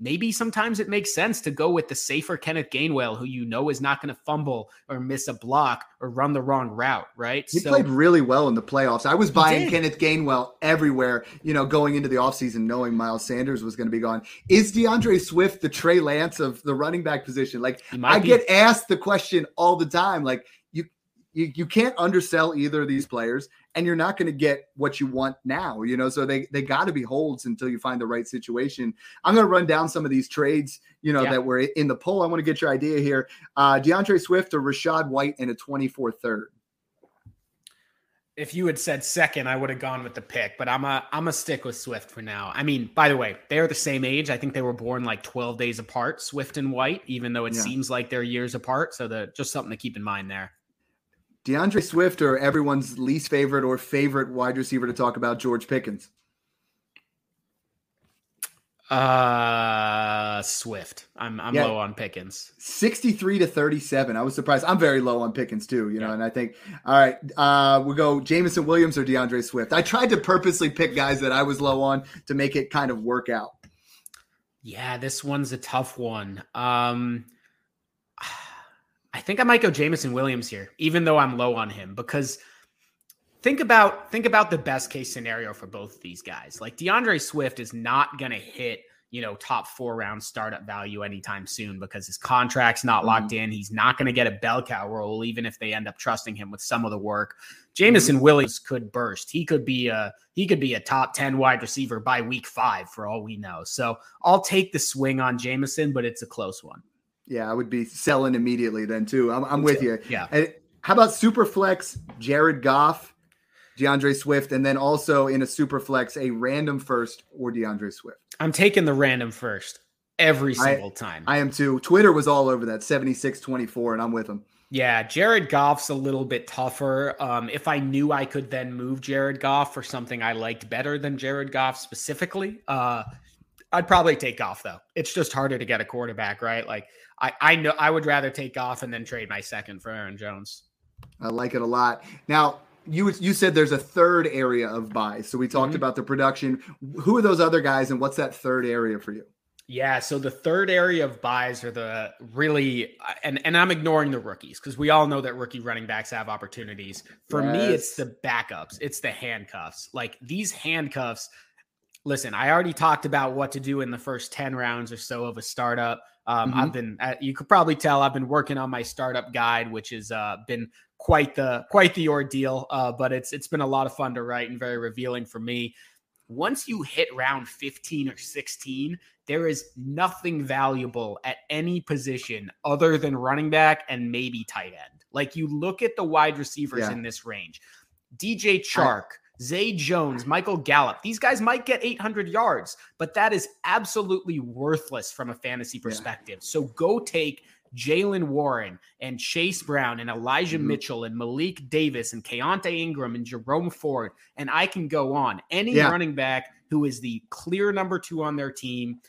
[SPEAKER 3] maybe sometimes it makes sense to go with the safer Kenneth Gainwell, who you know is not going to fumble or miss a block or run the wrong route, right?
[SPEAKER 2] He so, played really well in the playoffs. I was buying Kenneth Gainwell everywhere, you know, going into the offseason, knowing Miles Sanders was going to be gone. Is DeAndre Swift the Trey Lance of the running back position? Like, I be. get asked the question all the time, like, you, you, you can't undersell either of these players and you're not going to get what you want now, you know. So they they got to be holds until you find the right situation. I'm going to run down some of these trades, you know, yeah. that were in the poll. I want to get your idea here. Uh, DeAndre Swift or Rachaad White in a 24 third.
[SPEAKER 3] If you had said second, I would have gone with the pick, but I'm a I'm a stick with Swift for now. I mean, by the way, they're the same age. I think they were born like 12 days apart, Swift and White, even though it yeah. seems like they're years apart. So the just something to keep in mind there.
[SPEAKER 2] DeAndre Swift or everyone's least favorite or favorite wide receiver to talk about, George Pickens?
[SPEAKER 3] Uh, Swift. I'm I'm
[SPEAKER 2] Yeah.
[SPEAKER 3] low on Pickens.
[SPEAKER 2] 63 to 37. I was surprised. I'm very low on Pickens too, you know,
[SPEAKER 3] Yeah.
[SPEAKER 2] and I think, all right, uh, we'll go Jameson Williams or DeAndre Swift. I tried to purposely pick guys that I was low on to make it kind of work out.
[SPEAKER 3] Yeah, this one's a tough one. Um, I think I might go Jameson Williams here, even though I'm low on him, because think about think about the best case scenario for both of these guys. Like DeAndre Swift is not going to hit you know top four round startup value anytime soon because his contract's not locked mm-hmm. in. He's not going to get a bell cow role, even if they end up trusting him with some of the work. Jameson mm-hmm. Williams could burst. He could be a he could be a top 10 wide receiver by week five for all we know. So I'll take the swing on Jameson, but it's a close one.
[SPEAKER 2] Yeah, I would be selling immediately then too. I'm, I'm with you.
[SPEAKER 3] Yeah.
[SPEAKER 2] And how about super flex Jared Goff, DeAndre Swift, and then also in a super flex a random first or DeAndre Swift?
[SPEAKER 3] I'm taking the random first every
[SPEAKER 2] I-
[SPEAKER 3] single time.
[SPEAKER 2] I am too. Twitter was all over that 76 24, and I'm with him.
[SPEAKER 3] yeah, Jared Goff's a little bit tougher. Um, if I knew I could then move Jared Goff for something I liked better than Jared Goff specifically, uh, I'd probably take Goff though. It's just harder to get a quarterback, right? Like I, I know I would rather take off and then trade my second for Aaron Jones.
[SPEAKER 2] I like it a lot. Now, you you said there's a third area of buys. So we talked
[SPEAKER 3] Mhm.
[SPEAKER 2] about the production. Who are those other guys, and what's that third area for you?
[SPEAKER 3] Yeah, so the third area of buys are the really and and I'm ignoring the rookies because we all know that rookie running backs have opportunities. For me, it's the backups, it's the handcuffs. Like these handcuffs. Listen, I already talked about what to do in the first 10 rounds or so of a startup. Um,
[SPEAKER 2] Mhm.
[SPEAKER 3] I've been uh, you could probably tell I've been working on my startup guide, which has uh, been quite the quite the ordeal. Uh, but it's it's been a lot of fun to write and very revealing for me. Once you hit round 15 or 16, there is nothing valuable at any position other than running back and maybe tight end. Like you look at the wide receivers
[SPEAKER 2] Yeah.
[SPEAKER 3] in this range DJ Chark, Zay Jones, Michael Gallup. These guys might get 800 yards, but that is absolutely worthless from a fantasy perspective. So go take Jaylen Warren and Chase Brown and Elijah
[SPEAKER 2] Mhm.
[SPEAKER 3] Mitchell and Malik Davis and Keaontay Ingram and Jerome Ford. And I can go on. Any
[SPEAKER 2] Yeah.
[SPEAKER 3] running back who is the clear number two on their team,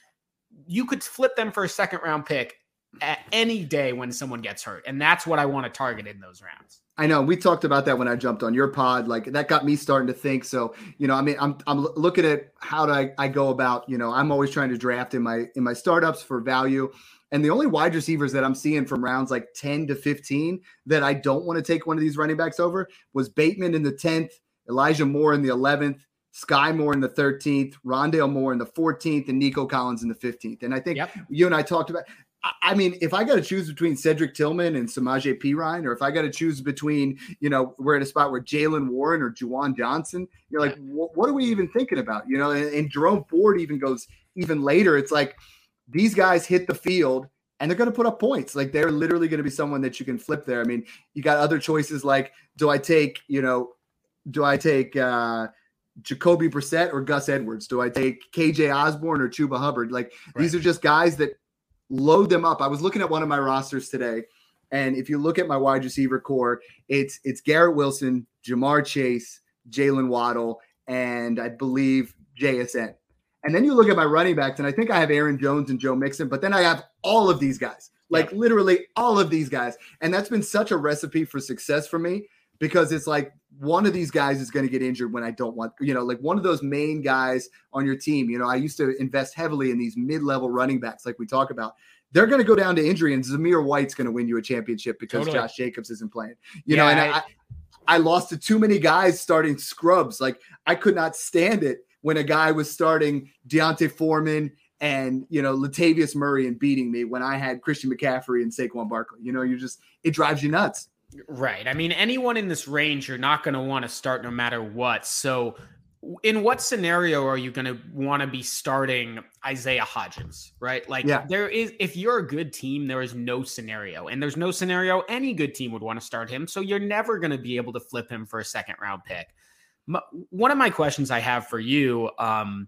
[SPEAKER 3] you could flip them for a second round pick at any day when someone gets hurt. And that's what I want to target in those rounds.
[SPEAKER 2] I know we talked about that when I jumped on your pod. Like that got me starting to think. So you know, I mean, I'm I'm looking at how do I, I go about. You know, I'm always trying to draft in my in my startups for value. And the only wide receivers that I'm seeing from rounds like 10 to 15 that I don't want to take one of these running backs over was Bateman in the 10th, Elijah Moore in the 11th, Sky Moore in the 13th, Rondale Moore in the 14th, and Nico Collins in the 15th. And I think
[SPEAKER 3] Yep.
[SPEAKER 2] you and I talked about. I- mean, if I got to choose between Cedric Tillman and Samaje Perine, or if I got to choose between, you know, we're at a spot where Jaylen Warren or Juwan Johnson, you're like, "Wh- what are we even thinking about? You know, and, and Jerome Ford even goes even later. It's like these guys hit the field and they're going to put up points. Like they're literally going to be someone that you can flip there. I mean, you got other choices like, do I take, you know, do I take uh Jacoby Brissett or Gus Edwards? Do I take KJ Osborn or Chuba Hubbard? Like these are just guys that load them up. I was looking at one of my rosters today, and if you look at my wide receiver core, it's it's Garrett Wilson, Ja'Marr Chase, Jalen Waddle, and I believe JSN. And then you look at my running backs, and I think I have Aaron Jones and Joe Mixon, but then I have all of these guys, like literally all of these guys. And that's been such a recipe for success for me because it's like one of these guys is going to get injured when I don't want, you know, like one of those main guys on your team. You know, I used to invest heavily in these mid level running backs, like we talk about. They're going to go down to injury, and Zamir White's going to win you a championship because
[SPEAKER 3] Totally.
[SPEAKER 2] Josh Jacobs isn't playing. You know, and I,
[SPEAKER 3] I-
[SPEAKER 2] I lost to too many guys starting scrubs. Like I could not stand it when a guy was starting D'Onta Foreman and you know Latavius Murray and beating me when I had Christian McCaffrey and Saquon Barkley. You know, you just it drives you nuts.
[SPEAKER 3] Right. I mean, anyone in this range, you're not going to want to start no matter what. So, in what scenario are you going to want to be starting Isaiah Hodgins? Right. Like,
[SPEAKER 2] Yeah.
[SPEAKER 3] there is, if you're a good team, there is no scenario, and there's no scenario any good team would want to start him. So, you're never going to be able to flip him for a second round pick. One of my questions I have for you, um,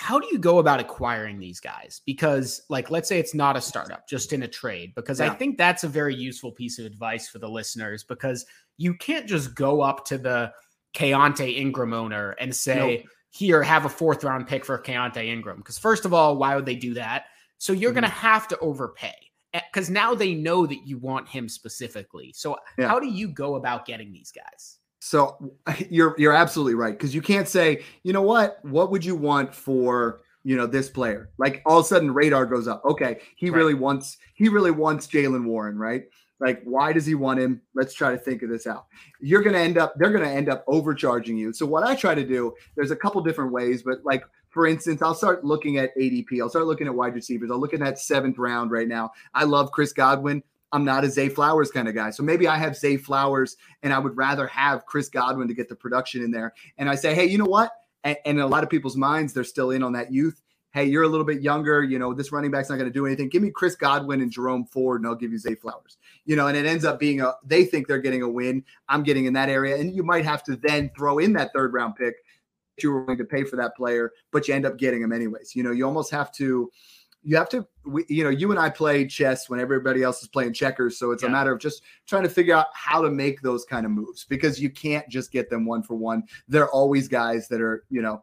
[SPEAKER 3] how do you go about acquiring these guys? Because, like, let's say it's not a startup, just in a trade, because I think that's a very useful piece of advice for the listeners because you can't just go up to the Keaontay Ingram owner and say, here have a fourth round pick for Keaontay Ingram. Because first of all, why would they do that? So you're mm-hmm. going to have to overpay because now they know that you want him specifically. So yeah. how do you go about getting these guys?
[SPEAKER 2] So you're you're absolutely right because you can't say, you know what, what would you want for you know this player? Like all of a sudden radar goes up. Okay, he right. really wants he really wants Jaylen Warren, right? Like, why does he want him? Let's try to think of this out. You're to end up, they're going to end up overcharging you. So, what I try to do, there's a couple different ways, but like for instance, I'll start looking at ADP. I'll start looking at wide receivers. I'll look at that seventh round right now. I love Chris Godwin. I'm not a Zay Flowers kind of guy. So maybe I have Zay Flowers and I would rather have Chris Godwin to get the production in there. And I say, hey, you know what? And, and in a lot of people's minds, they're still in on that youth. Hey, you're a little bit younger. You know, this running back's not going to do anything. Give me Chris Godwin and Jerome Ford, and I'll give you Zay Flowers. You know, and it ends up being a, they think they're getting a win. I'm getting in that area. And you might have to then throw in that third round pick that you were willing to pay for that player, but you end up getting him anyways. You know, you almost have to, you have to, we, you know, you and I play chess when everybody else is playing checkers. So it's yeah. a matter of just trying to figure out how to make those kind of moves because you can't just get them one for one. they're always guys that are, you know,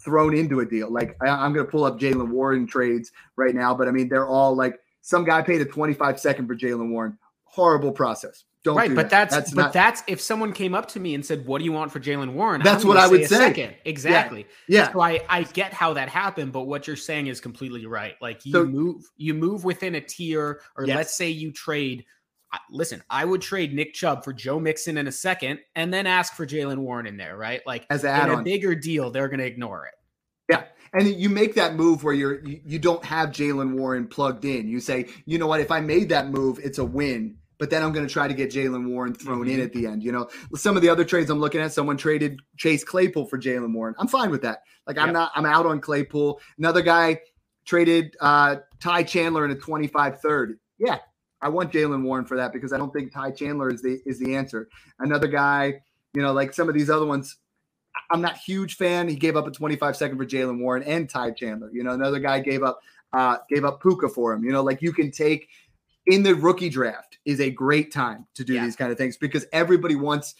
[SPEAKER 2] thrown into a deal. Like I, am going to pull up Jaylen Warren trades right now, but I mean, they're all like some guy paid a 25 second for Jaylen Warren. Horrible process. Don't
[SPEAKER 3] right,
[SPEAKER 2] do
[SPEAKER 3] but
[SPEAKER 2] that.
[SPEAKER 3] that's, that's but not, that's if someone came up to me and said, "What do you want for Jaylen Warren?"
[SPEAKER 2] That's what I would say.
[SPEAKER 3] Second. Exactly.
[SPEAKER 2] Yeah. yeah.
[SPEAKER 3] So I I get how that happened, but what you're saying is completely right. Like you so, move you move within a tier, or yes. let's say you trade. Listen, I would trade Nick Chubb for Joe Mixon in a second, and then ask for Jaylen Warren in there, right? Like
[SPEAKER 2] as
[SPEAKER 3] in a bigger deal, they're going to ignore it.
[SPEAKER 2] Yeah, and you make that move where you're you, you don't have Jaylen Warren plugged in. You say, you know what? If I made that move, it's a win but then I'm going to try to get Jaylen Warren thrown mm-hmm. in at the end. You know, some of the other trades I'm looking at, someone traded Chase Claypool for Jaylen Warren. I'm fine with that. Like I'm not, I'm out on Claypool. Another guy traded uh, Ty Chandler in a 25 third. Yeah, I want Jaylen Warren for that because I don't think Ty Chandler is the is the answer. Another guy, you know, like some of these other ones. I'm not huge fan. He gave up a 25 second for Jaylen Warren and Ty Chandler. You know, another guy gave up uh, gave up Puka for him. You know, like you can take in the rookie draft is a great time to do yeah. these kind of things because everybody wants,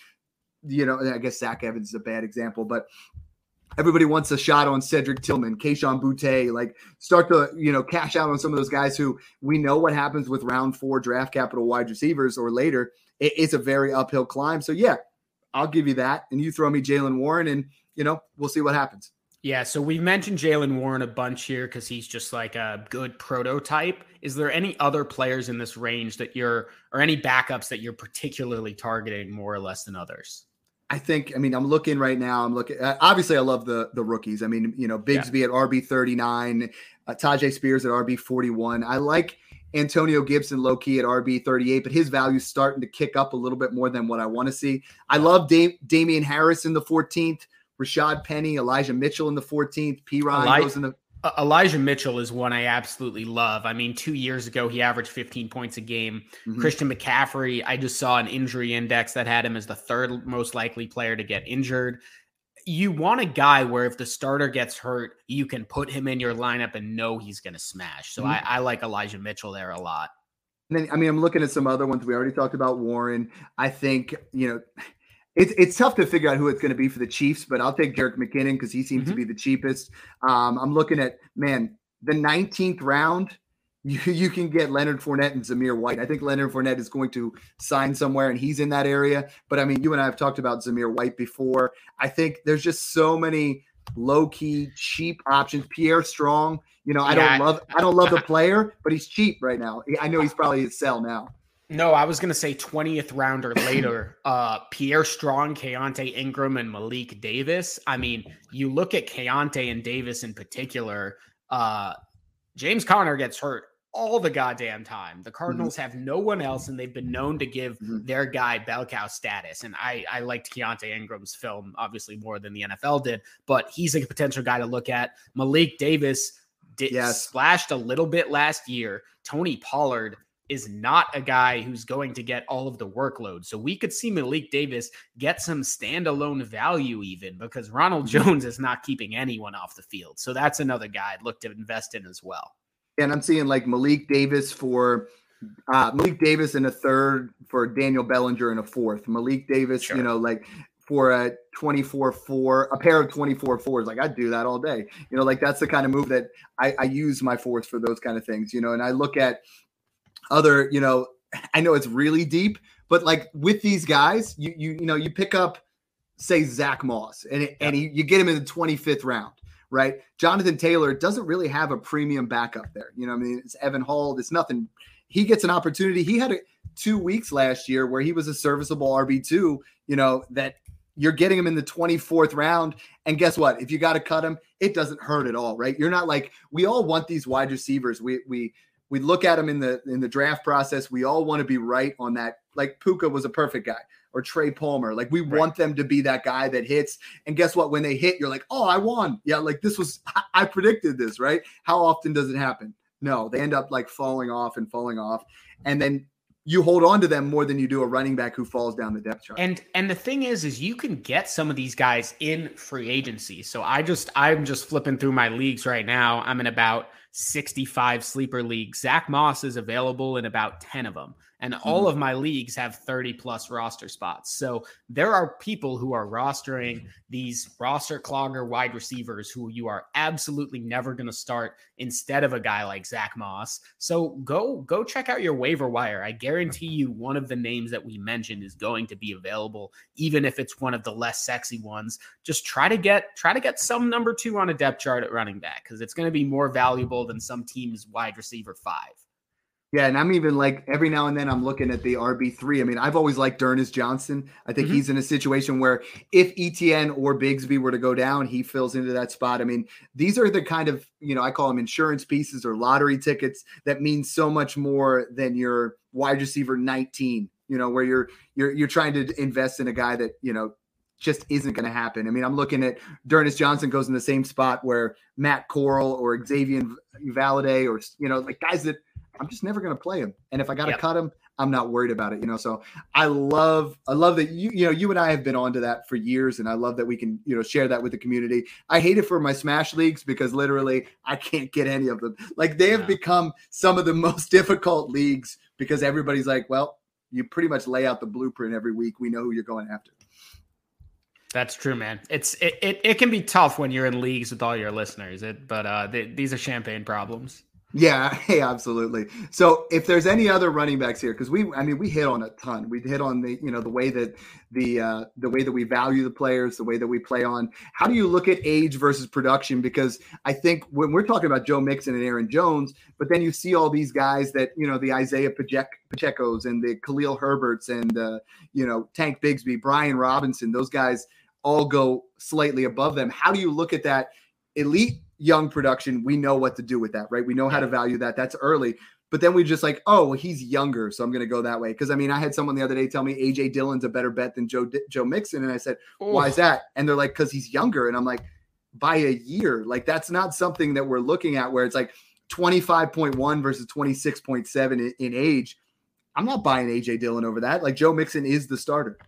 [SPEAKER 2] you know, I guess Zach Evans is a bad example, but everybody wants a shot on Cedric Tillman, Kayshon Boutte, like start to, you know, cash out on some of those guys who we know what happens with round four draft capital wide receivers or later. it's a very uphill climb. So yeah, I'll give you that. And you throw me Jaylen Warren and, you know, we'll see what happens.
[SPEAKER 3] Yeah, so we've mentioned Jaylen Warren a bunch here because he's just like a good prototype. Is there any other players in this range that you're, or any backups that you're particularly targeting more or less than others?
[SPEAKER 2] I think. I mean, I'm looking right now. I'm looking. Uh, obviously, I love the the rookies. I mean, you know, Bigsby yeah. at RB 39, uh, Tyjae Spears at RB 41. I like Antonio Gibson low key at RB 38, but his value's starting to kick up a little bit more than what I want to see. I love Dam- Damien Harris in the 14th. Rashad Penny, Elijah Mitchell in the 14th, Perine Eli- goes in the.
[SPEAKER 3] Uh, Elijah Mitchell is one I absolutely love. I mean, two years ago, he averaged 15 points a game. Mm-hmm. Christian McCaffrey, I just saw an injury index that had him as the third most likely player to get injured. You want a guy where if the starter gets hurt, you can put him in your lineup and know he's going to smash. So mm-hmm. I, I like Elijah Mitchell there a lot.
[SPEAKER 2] And then, I mean, I'm looking at some other ones. We already talked about Warren. I think, you know, it's it's tough to figure out who it's going to be for the Chiefs, but I'll take Jerick McKinnon because he seems mm-hmm. to be the cheapest. Um, I'm looking at man the 19th round. You, you can get Leonard Fournette and Zamir White. I think Leonard Fournette is going to sign somewhere, and he's in that area. But I mean, you and I have talked about Zamir White before. I think there's just so many low key cheap options. Pierre Strong. You know, I yeah, don't love I don't love the player, but he's cheap right now. I know he's probably a sell now.
[SPEAKER 3] No, I was going to say 20th rounder later. uh, Pierre Strong, Keaontay Ingram, and Malik Davis. I mean, you look at Keaontay and Davis in particular. Uh, James Conner gets hurt all the goddamn time. The Cardinals mm-hmm. have no one else, and they've been known to give mm-hmm. their guy bell cow status. And I, I liked Keaontay Ingram's film obviously more than the NFL did, but he's a potential guy to look at. Malik Davis did, yes. splashed a little bit last year. Tony Pollard is not a guy who's going to get all of the workload. So we could see Malik Davis get some standalone value even because Ronald mm-hmm. Jones is not keeping anyone off the field. So that's another guy I'd look to invest in as well.
[SPEAKER 2] And I'm seeing like Malik Davis for uh, Malik Davis in a third for Daniel Bellinger in a fourth. Malik Davis, sure. you know, like for a 24 4, a pair of 24 fours. Like I'd do that all day. You know, like that's the kind of move that I, I use my fours for those kind of things, you know, and I look at other, you know, I know it's really deep, but like with these guys, you you you know, you pick up say Zach Moss and it, and he, you get him in the 25th round, right? Jonathan Taylor doesn't really have a premium backup there. You know, I mean, it's Evan Hull, it's nothing. He gets an opportunity. He had a, two weeks last year where he was a serviceable RB2, you know, that you're getting him in the 24th round. And guess what? If you got to cut him, it doesn't hurt at all, right? You're not like we all want these wide receivers. We we we look at them in the in the draft process. We all want to be right on that. Like Puka was a perfect guy, or Trey Palmer. Like we right. want them to be that guy that hits. And guess what? When they hit, you're like, oh, I won. Yeah, like this was I predicted this, right? How often does it happen? No, they end up like falling off and falling off. And then you hold on to them more than you do a running back who falls down the depth chart.
[SPEAKER 3] And and the thing is is you can get some of these guys in free agency. So I just I'm just flipping through my leagues right now. I'm in about 65 sleeper leagues. Zach Moss is available in about 10 of them and all mm-hmm. of my leagues have 30 plus roster spots. So there are people who are rostering these roster clogger wide receivers who you are absolutely never going to start instead of a guy like Zach Moss. So go go check out your waiver wire. I guarantee you one of the names that we mentioned is going to be available, even if it's one of the less sexy ones. Just try to get try to get some number two on a depth chart at running back because it's going to be more valuable than some team's wide receiver five.
[SPEAKER 2] Yeah, and I'm even like every now and then I'm looking at the RB3. I mean, I've always liked D'Ernest Johnson. I think mm-hmm. he's in a situation where if ETN or Bigsby were to go down, he fills into that spot. I mean, these are the kind of, you know, I call them insurance pieces or lottery tickets that mean so much more than your wide receiver 19, you know, where you're you're you're trying to invest in a guy that, you know, just isn't going to happen. I mean, I'm looking at D'Ernest Johnson goes in the same spot where Matt Corral or Xavier Valladay or you know, like guys that I'm just never going to play him. And if I got to yep. cut him, I'm not worried about it, you know. So I love, I love that you, you know, you and I have been onto that for years, and I love that we can, you know, share that with the community. I hate it for my smash leagues because literally I can't get any of them. Like they have yeah. become some of the most difficult leagues because everybody's like, well, you pretty much lay out the blueprint every week. We know who you're going after.
[SPEAKER 3] That's true, man. It's it, it, it can be tough when you're in leagues with all your listeners. It, but uh, they, these are champagne problems.
[SPEAKER 2] Yeah, hey, absolutely. So if there's any other running backs here, because we, I mean, we hit on a ton. We hit on the, you know, the way that the uh, the way that we value the players, the way that we play on. How do you look at age versus production? Because I think when we're talking about Joe Mixon and Aaron Jones, but then you see all these guys that you know, the Isaiah Pacheco's and the Khalil Herberts and uh, you know Tank Bigsby, Brian Robinson, those guys all go slightly above them. How do you look at that elite young production, we know what to do with that, right? We know how to value that. That's early. But then we just like, oh, he's younger, so I'm going to go that way. Because I mean, I had someone the other day tell me AJ Dillon's a better bet than Joe Joe Mixon, and I said, Ooh. why is that? And they're like, because he's younger, and I'm like, by a year, like that's not something that we're looking at where it's like 25.1 versus 26.7 in, in age. I'm not buying AJ Dillon over that. Like Joe Mixon is the starter.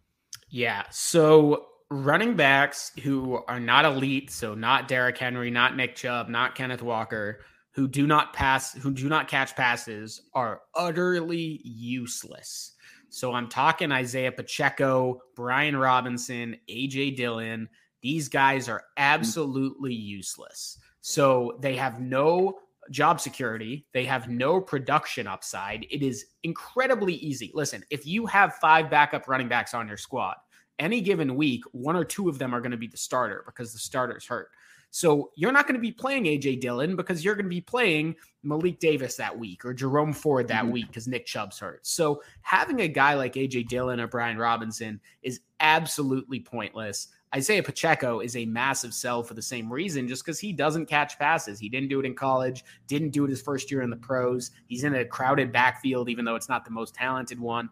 [SPEAKER 3] Yeah. So running backs who are not elite, so not Derrick Henry, not Nick Chubb, not Kenneth Walker, who do not pass, who do not catch passes, are utterly useless. So I'm talking Isaiah Pacheco, Brian Robinson, AJ Dillon. These guys are absolutely useless. So they have no job security. They have no production upside. It is incredibly easy. Listen, if you have five backup running backs on your squad, any given week, one or two of them are going to be the starter because the starter's hurt. So you're not going to be playing AJ Dillon because you're going to be playing Malik Davis that week or Jerome Ford that mm-hmm. week because Nick Chubb's hurt. So having a guy like AJ Dillon or Brian Robinson is absolutely pointless. Isaiah Pacheco is a massive sell for the same reason, just because he doesn't catch passes. He didn't do it in college, didn't do it his first year in the pros. He's in a crowded backfield, even though it's not the most talented one.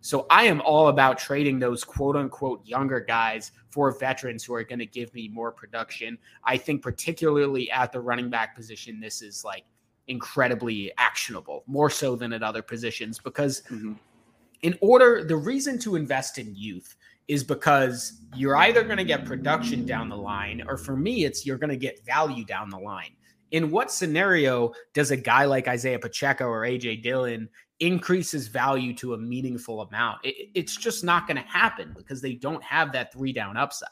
[SPEAKER 3] So I am all about trading those quote unquote younger guys for veterans who are going to give me more production. I think, particularly at the running back position, this is like incredibly actionable, more so than at other positions, because mm-hmm. in order, the reason to invest in youth is because you're either going to get production down the line, or for me, it's you're going to get value down the line. In what scenario does a guy like Isaiah Pacheco or AJ Dillon increases value to a meaningful amount. It, it's just not going to happen because they don't have that three down upside.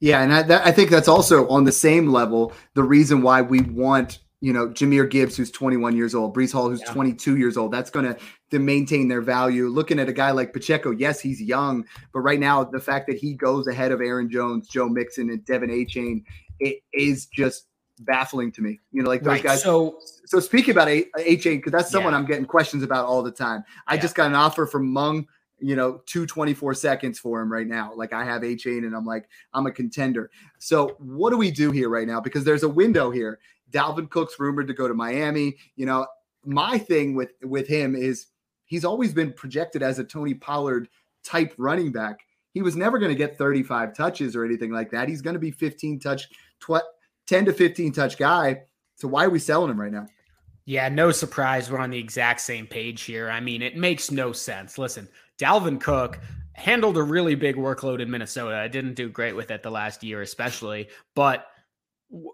[SPEAKER 2] Yeah, and I, that, I think that's also on the same level the reason why we want you know Jahmyr Gibbs, who's 21 years old, Breece Hall, who's yeah. 22 years old. That's going to to maintain their value. Looking at a guy like Pacheco, yes, he's young, but right now the fact that he goes ahead of Aaron Jones, Joe Mixon, and De'Von Achane, it is just baffling to me. You know, like those right. guys. So, so speaking about Achane, because that's someone yeah. I'm getting questions about all the time. I yeah. just got an offer from Mung. You know, two twenty four seconds for him right now. Like I have Achane, and I'm like, I'm a contender. So what do we do here right now? Because there's a window here. Dalvin Cook's rumored to go to Miami. You know, my thing with with him is he's always been projected as a Tony Pollard type running back. He was never going to get 35 touches or anything like that. He's going to be 15 touch, tw- 10 to 15 touch guy. So why are we selling him right now?
[SPEAKER 3] Yeah, no surprise. We're on the exact same page here. I mean, it makes no sense. Listen, Dalvin Cook handled a really big workload in Minnesota. I didn't do great with it the last year, especially. But w-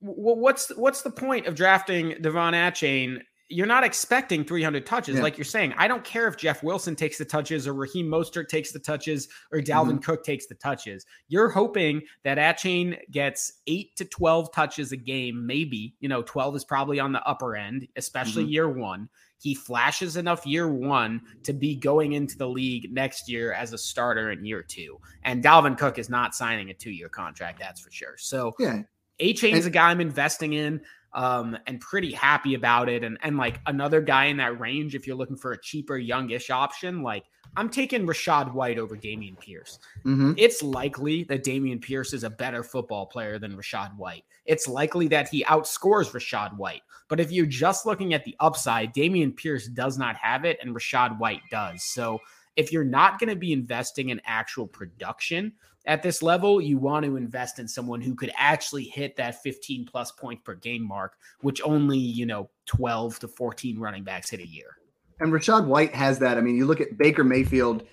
[SPEAKER 3] what's what's the point of drafting De'Von Achane you're not expecting 300 touches. Yeah. Like you're saying, I don't care if Jeff Wilson takes the touches or Raheem Mostert takes the touches or Dalvin mm-hmm. Cook takes the touches. You're hoping that Achane gets eight to 12 touches a game, maybe. You know, 12 is probably on the upper end, especially mm-hmm. year one. He flashes enough year one to be going into the league next year as a starter in year two. And Dalvin Cook is not signing a two year contract, that's for sure. So, yeah. Achane's a guy I'm investing in um, and pretty happy about it. And and like another guy in that range, if you're looking for a cheaper, youngish option, like I'm taking Rachaad White over Dameon Pierce. Mm-hmm. It's likely that Dameon Pierce is a better football player than Rachaad White. It's likely that he outscores Rachaad White. But if you're just looking at the upside, Dameon Pierce does not have it, and Rachaad White does. So if you're not going to be investing in actual production, at this level, you want to invest in someone who could actually hit that 15 plus point per game mark, which only, you know, 12 to 14 running backs hit a year.
[SPEAKER 2] And Rachaad White has that. I mean, you look at Baker Mayfield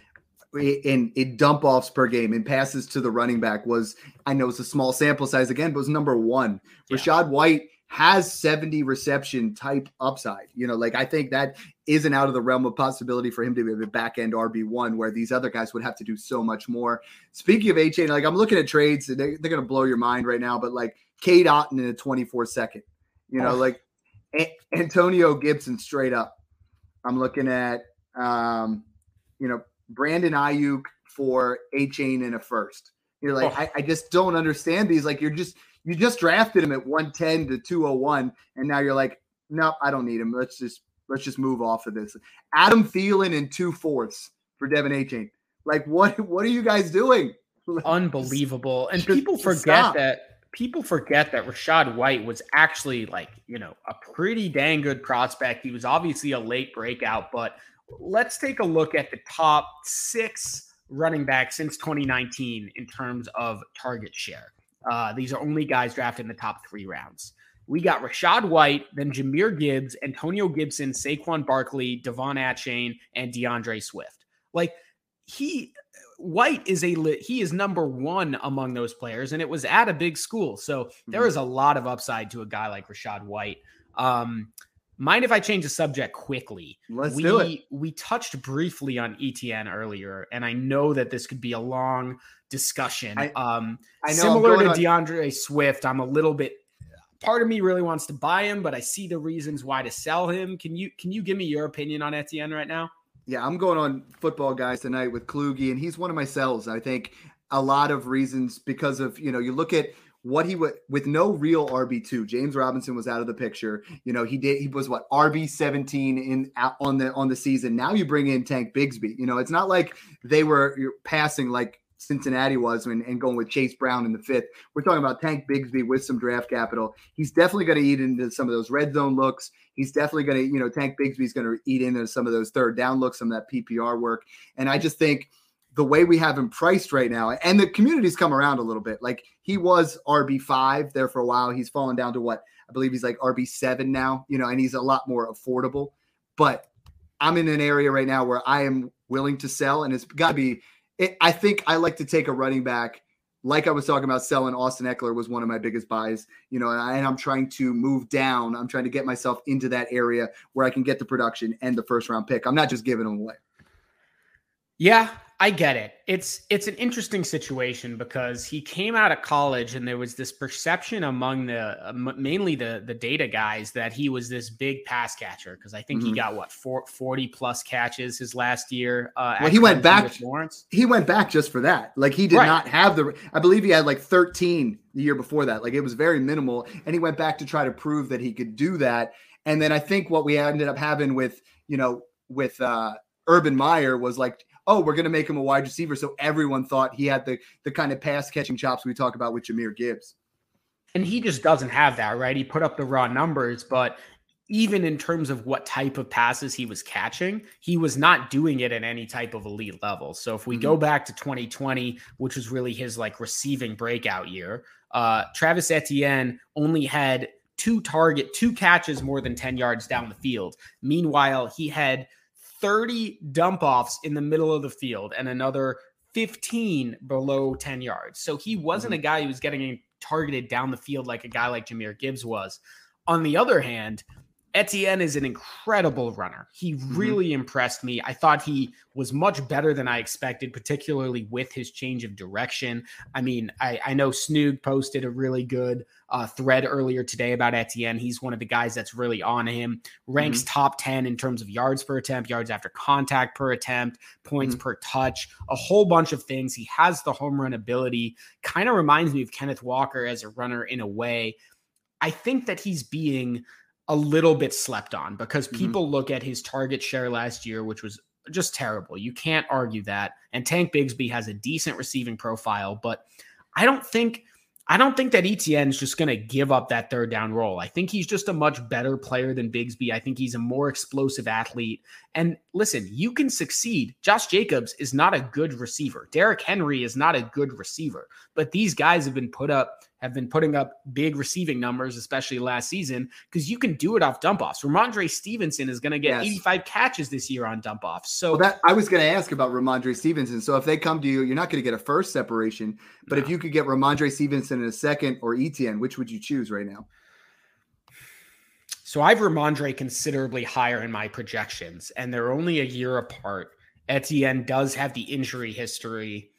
[SPEAKER 2] in, in dump offs per game and passes to the running back was, I know it's a small sample size again, but was number one. Yeah. Rachaad White has 70 reception type upside. You know, like I think that isn't out of the realm of possibility for him to be a back end RB1 where these other guys would have to do so much more. Speaking of Achane, like I'm looking at trades, and they, are going to blow your mind right now, but like Cade Otton in a 24 second, you know, oh. like a- Antonio Gibson straight up. I'm looking at, um, you know, Brandon Aiyuk for Achane in a first. You're like, oh. I, I just don't understand these. Like, you're just, you just drafted him at 110 to 201, and now you're like, nope, I don't need him. Let's just let's just move off of this. Adam Thielen in two fourths for De'Von Achane. Like, what what are you guys doing?
[SPEAKER 3] Unbelievable. And just, people forget stop. that people forget that Rachaad White was actually like, you know, a pretty dang good prospect. He was obviously a late breakout, but let's take a look at the top six running backs since 2019 in terms of target share. Uh, these are only guys drafted in the top three rounds. We got Rachaad White, then Jahmyr Gibbs, Antonio Gibson, Saquon Barkley, De'Von Achane, and DeAndre Swift. Like he White is a he is number one among those players, and it was at a big school, so there is a lot of upside to a guy like Rachaad White. Um, mind if I change the subject quickly?
[SPEAKER 2] Let's
[SPEAKER 3] we,
[SPEAKER 2] do it.
[SPEAKER 3] We touched briefly on ETN earlier, and I know that this could be a long discussion. I, um, I know similar to on- DeAndre Swift, I'm a little bit. Part of me really wants to buy him, but I see the reasons why to sell him. Can you can you give me your opinion on Etienne right now?
[SPEAKER 2] Yeah, I'm going on football guys tonight with Kluge, and he's one of my sells. I think a lot of reasons because of you know you look at what he would with no real RB2. James Robinson was out of the picture. You know, he did he was what RB17 in on the on the season. Now you bring in Tank Bigsby. You know, it's not like they were passing like Cincinnati was and, and, going with Chase Brown in the fifth. We're talking about Tank Bigsby with some draft capital. He's definitely going to eat into some of those red zone looks. He's definitely going to, you know, Tank Bigsby's going to eat into some of those third down looks, some of that PPR work. And I just think the way we have him priced right now, and the community's come around a little bit. Like he was RB5 there for a while. He's fallen down to what I believe he's like RB7 now, you know, and he's a lot more affordable. But I'm in an area right now where I am willing to sell, and it's got to be it, I think I like to take a running back like I was talking about selling Austin Ekeler was one of my biggest buys, you know, and, I, am trying to move down. I'm trying to get myself into that area where I can get the production and the first round pick. I'm not just giving them away.
[SPEAKER 3] Yeah, I get it. It's it's an interesting situation because he came out of college and there was this perception among the uh, mainly the the data guys that he was this big pass catcher because I think mm-hmm. he got what four, 40 plus catches his last year.
[SPEAKER 2] Uh, well, he went back. Lawrence. He went back just for that. Like he did right. not have the. I believe he had like 13 the year before that. Like it was very minimal, and he went back to try to prove that he could do that. And then I think what we ended up having with you know with uh Urban Meyer was like oh, we're going to make him a wide receiver. So everyone thought he had the the kind of pass catching chops we talk about with Jahmyr Gibbs.
[SPEAKER 3] And he just doesn't have that, right? He put up the raw numbers, but even in terms of what type of passes he was catching, he was not doing it at any type of elite level. So if we mm-hmm. go back to 2020, which was really his like receiving breakout year, uh, Travis Etienne only had two target, two catches more than 10 yards down the field. Meanwhile, he had 30 dump offs in the middle of the field and another 15 below 10 yards. So he wasn't mm-hmm. a guy who was getting targeted down the field like a guy like Jahmyr Gibbs was. On the other hand, Etienne is an incredible runner. He mm-hmm. really mm-hmm. impressed me. I thought he was much better than I expected, particularly with his change of direction. I mean, I, I know Snoog posted a really good uh, thread earlier today about Etienne. He's one of the guys that's really on him, ranks mm-hmm. top 10 in terms of yards per attempt, yards after contact per attempt, points mm-hmm. per touch, a whole bunch of things. He has the home run ability, kind of reminds me of Kenneth Walker as a runner in a way. I think that he's being a little bit slept on because mm-hmm. people mm-hmm. look at his target share last year, which was just terrible. You can't argue that. And Tank Bigsby has a decent receiving profile, but I don't think I don't think that ETN is just going to give up that third down role. I think he's just a much better player than Bigsby. I think he's a more explosive athlete. And listen, you can succeed. Josh Jacobs is not a good receiver. Derrick Henry is not a good receiver. But these guys have been put up have been putting up big receiving numbers, especially last season, because you can do it off dump offs. Rhamondre Stevenson is going to get yes. 85 catches this year on dump offs. So
[SPEAKER 2] well, that I was going to ask about Rhamondre Stevenson. So if they come to you, you're not going to get a first separation, but no. if you could get Rhamondre Stevenson in a second or Etienne, which would you choose right now?
[SPEAKER 3] So I've Rhamondre considerably higher in my projections, and they're only a year apart. Etienne does have the injury history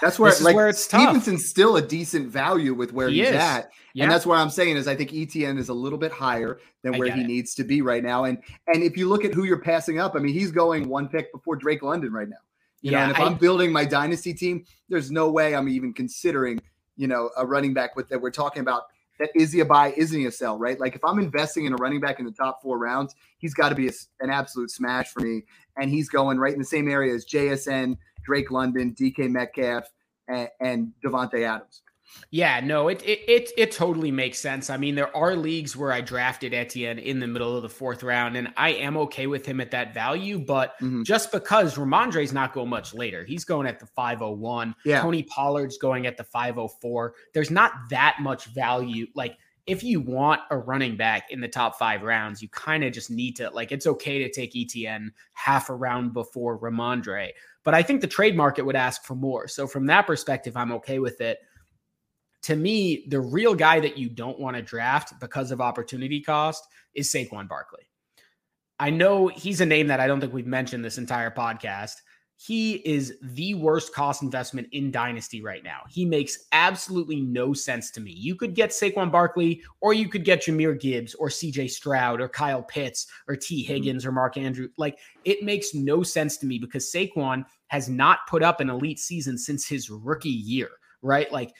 [SPEAKER 2] that's where, like, where it's Stevenson's tough. still a decent value with where he he's is. at. Yeah. And that's what I'm saying is I think ETN is a little bit higher than where he it. needs to be right now. And and if you look at who you're passing up, I mean, he's going one pick before Drake London right now. You yeah, know, and if I, am building my dynasty team, there's no way I'm even considering, you know, a running back with that we're talking about that is he a buy, isn't he a sell, right? Like if I'm investing in a running back in the top four rounds, he's got to be a, an absolute smash for me. And he's going right in the same area as JSN, Drake London, DK Metcalf, and, and Davante Adams.
[SPEAKER 3] Yeah, no, it, it it it totally makes sense. I mean, there are leagues where I drafted Etienne in the middle of the fourth round, and I am okay with him at that value. But mm-hmm. just because Rhamondre's not going much later, he's going at the 501. Yeah. Tony Pollard's going at the 504. There's not that much value. Like if you want a running back in the top five rounds, you kind of just need to like it's okay to take Etienne half a round before Rhamondre. But I think the trade market would ask for more. So from that perspective, I'm okay with it. To me, the real guy that you don't want to draft because of opportunity cost is Saquon Barkley. I know he's a name that I don't think we've mentioned this entire podcast, he is the worst cost investment in Dynasty right now. He makes absolutely no sense to me. You could get Saquon Barkley, or you could get Jahmyr Gibbs, or CJ Stroud, or Kyle Pitts, or Tee mm-hmm. Higgins, or Mark Andrew. Like, it makes no sense to me because Saquon has not put up an elite season since his rookie year, right? Like,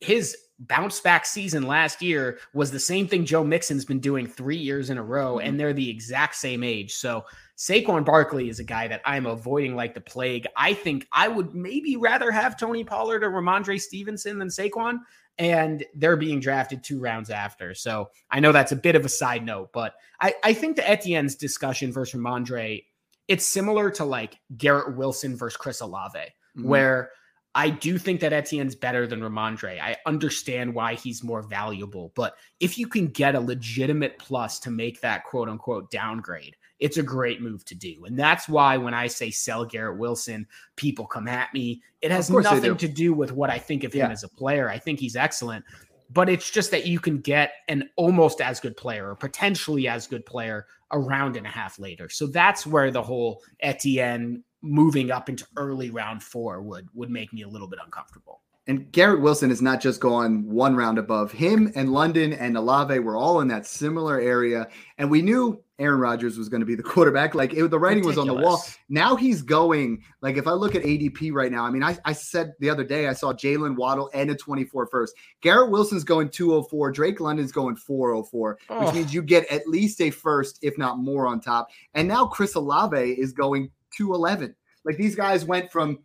[SPEAKER 3] his bounce back season last year was the same thing Joe Mixon's been doing three years in a row, mm-hmm. and they're the exact same age. So, Saquon Barkley is a guy that I'm avoiding like the plague. I think I would maybe rather have Tony Pollard or Rhamondre Stevenson than Saquon, and they're being drafted two rounds after. So I know that's a bit of a side note, but I, I think the Etienne's discussion versus Rhamondre, it's similar to like Garrett Wilson versus Chris Olave, mm-hmm. where I do think that Etienne's better than Rhamondre. I understand why he's more valuable, but if you can get a legitimate plus to make that quote unquote downgrade, it's a great move to do. And that's why when I say sell Garrett Wilson, people come at me. It has nothing to do with what I think of him yeah. as a player. I think he's excellent. But it's just that you can get an almost as good player or potentially as good player a round and a half later. So that's where the whole Etienne moving up into early round four would would make me a little bit uncomfortable.
[SPEAKER 2] And Garrett Wilson is not just gone one round above him and London and Olave were all in that similar area. And we knew Aaron Rodgers was going to be the quarterback. Like it, the writing Ridiculous. was on the wall. Now he's going, like if I look at ADP right now, I mean, I, I said the other day I saw Jaylen Waddle and a 24 first. Garrett Wilson's going 204. Drake London's going 404, oh. which means you get at least a first, if not more on top. And now Chris Olave is going 211. Like these guys went from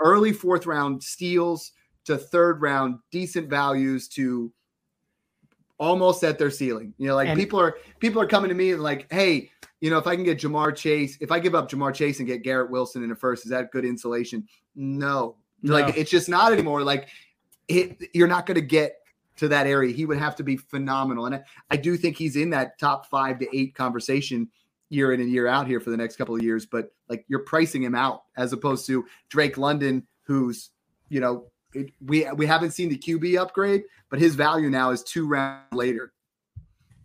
[SPEAKER 2] early fourth round steals to third round decent values to almost at their ceiling. You know, like and, people are people are coming to me and like, hey, you know, if I can get Ja'Marr Chase, if I give up Ja'Marr Chase and get Garrett Wilson in a first, is that good insulation? No. no. Like it's just not anymore. Like it, you're not going to get to that area. He would have to be phenomenal. And I, I do think he's in that top five to eight conversation year in and year out here for the next couple of years. But like you're pricing him out as opposed to Drake London, who's, you know, it, we we haven't seen the QB upgrade, but his value now is two rounds later.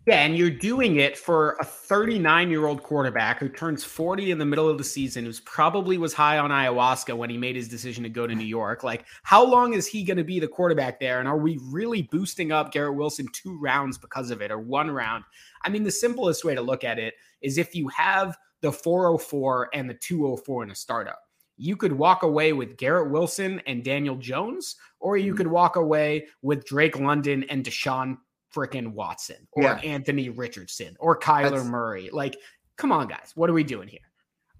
[SPEAKER 3] Yeah, and you're doing it for a 39 year old quarterback who turns 40 in the middle of the season, who's probably was high on ayahuasca when he made his decision to go to New York. Like, how long is he going to be the quarterback there? And are we really boosting up Garrett Wilson two rounds because of it or one round? I mean, the simplest way to look at it is if you have the 404 and the 204 in a startup you could walk away with Garrett Wilson and Daniel Jones, or you mm-hmm. could walk away with Drake London and Deshaun freaking Watson, or yeah. Anthony Richardson, or Kyler That's, Murray. Like, come on, guys, what are we doing here?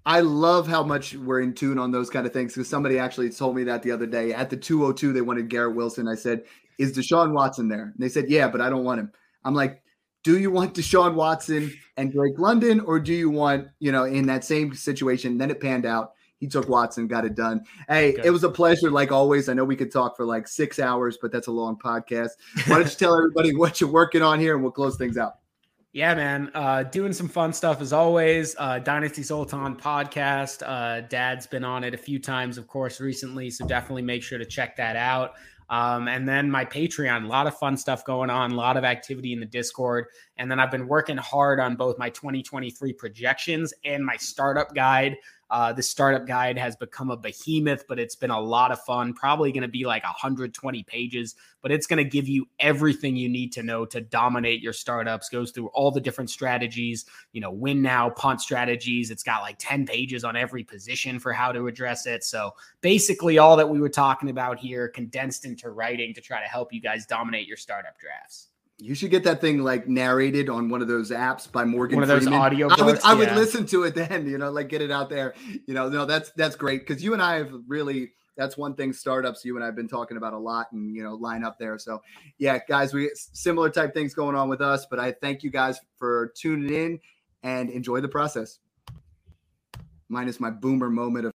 [SPEAKER 2] I love how much we're in tune on those kind of things because somebody actually told me that the other day at the 202 they wanted Garrett Wilson. I said, "Is Deshaun Watson there?" And they said, "Yeah, but I don't want him." I'm like, "Do you want Deshaun Watson and Drake London, or do you want you know in that same situation?" Then it panned out he took Watson, got it done. Hey, okay. it was a pleasure, like always. I know we could talk for like six hours, but that's a long podcast. Why don't you tell everybody what you're working on here and we'll close things out?
[SPEAKER 3] Yeah, man. Uh, doing some fun stuff as always. Uh, Dynasty Zoltan podcast. Uh, Dad's been on it a few times, of course, recently. So definitely make sure to check that out. Um, and then my Patreon, a lot of fun stuff going on, a lot of activity in the Discord. And then I've been working hard on both my 2023 projections and my startup guide. Uh, the startup guide has become a behemoth, but it's been a lot of fun. Probably going to be like 120 pages, but it's going to give you everything you need to know to dominate your startups. Goes through all the different strategies, you know, win now, punt strategies. It's got like 10 pages on every position for how to address it. So basically, all that we were talking about here condensed into writing to try to help you guys dominate your startup drafts.
[SPEAKER 2] You should get that thing like narrated on one of those apps by Morgan.
[SPEAKER 3] One of those
[SPEAKER 2] Freeman.
[SPEAKER 3] audio.
[SPEAKER 2] I would, I would listen to it then. You know, like get it out there. You know, no, that's that's great because you and I have really. That's one thing startups you and I've been talking about a lot, and you know, line up there. So, yeah, guys, we similar type things going on with us. But I thank you guys for tuning in and enjoy the process. Minus my boomer moment of.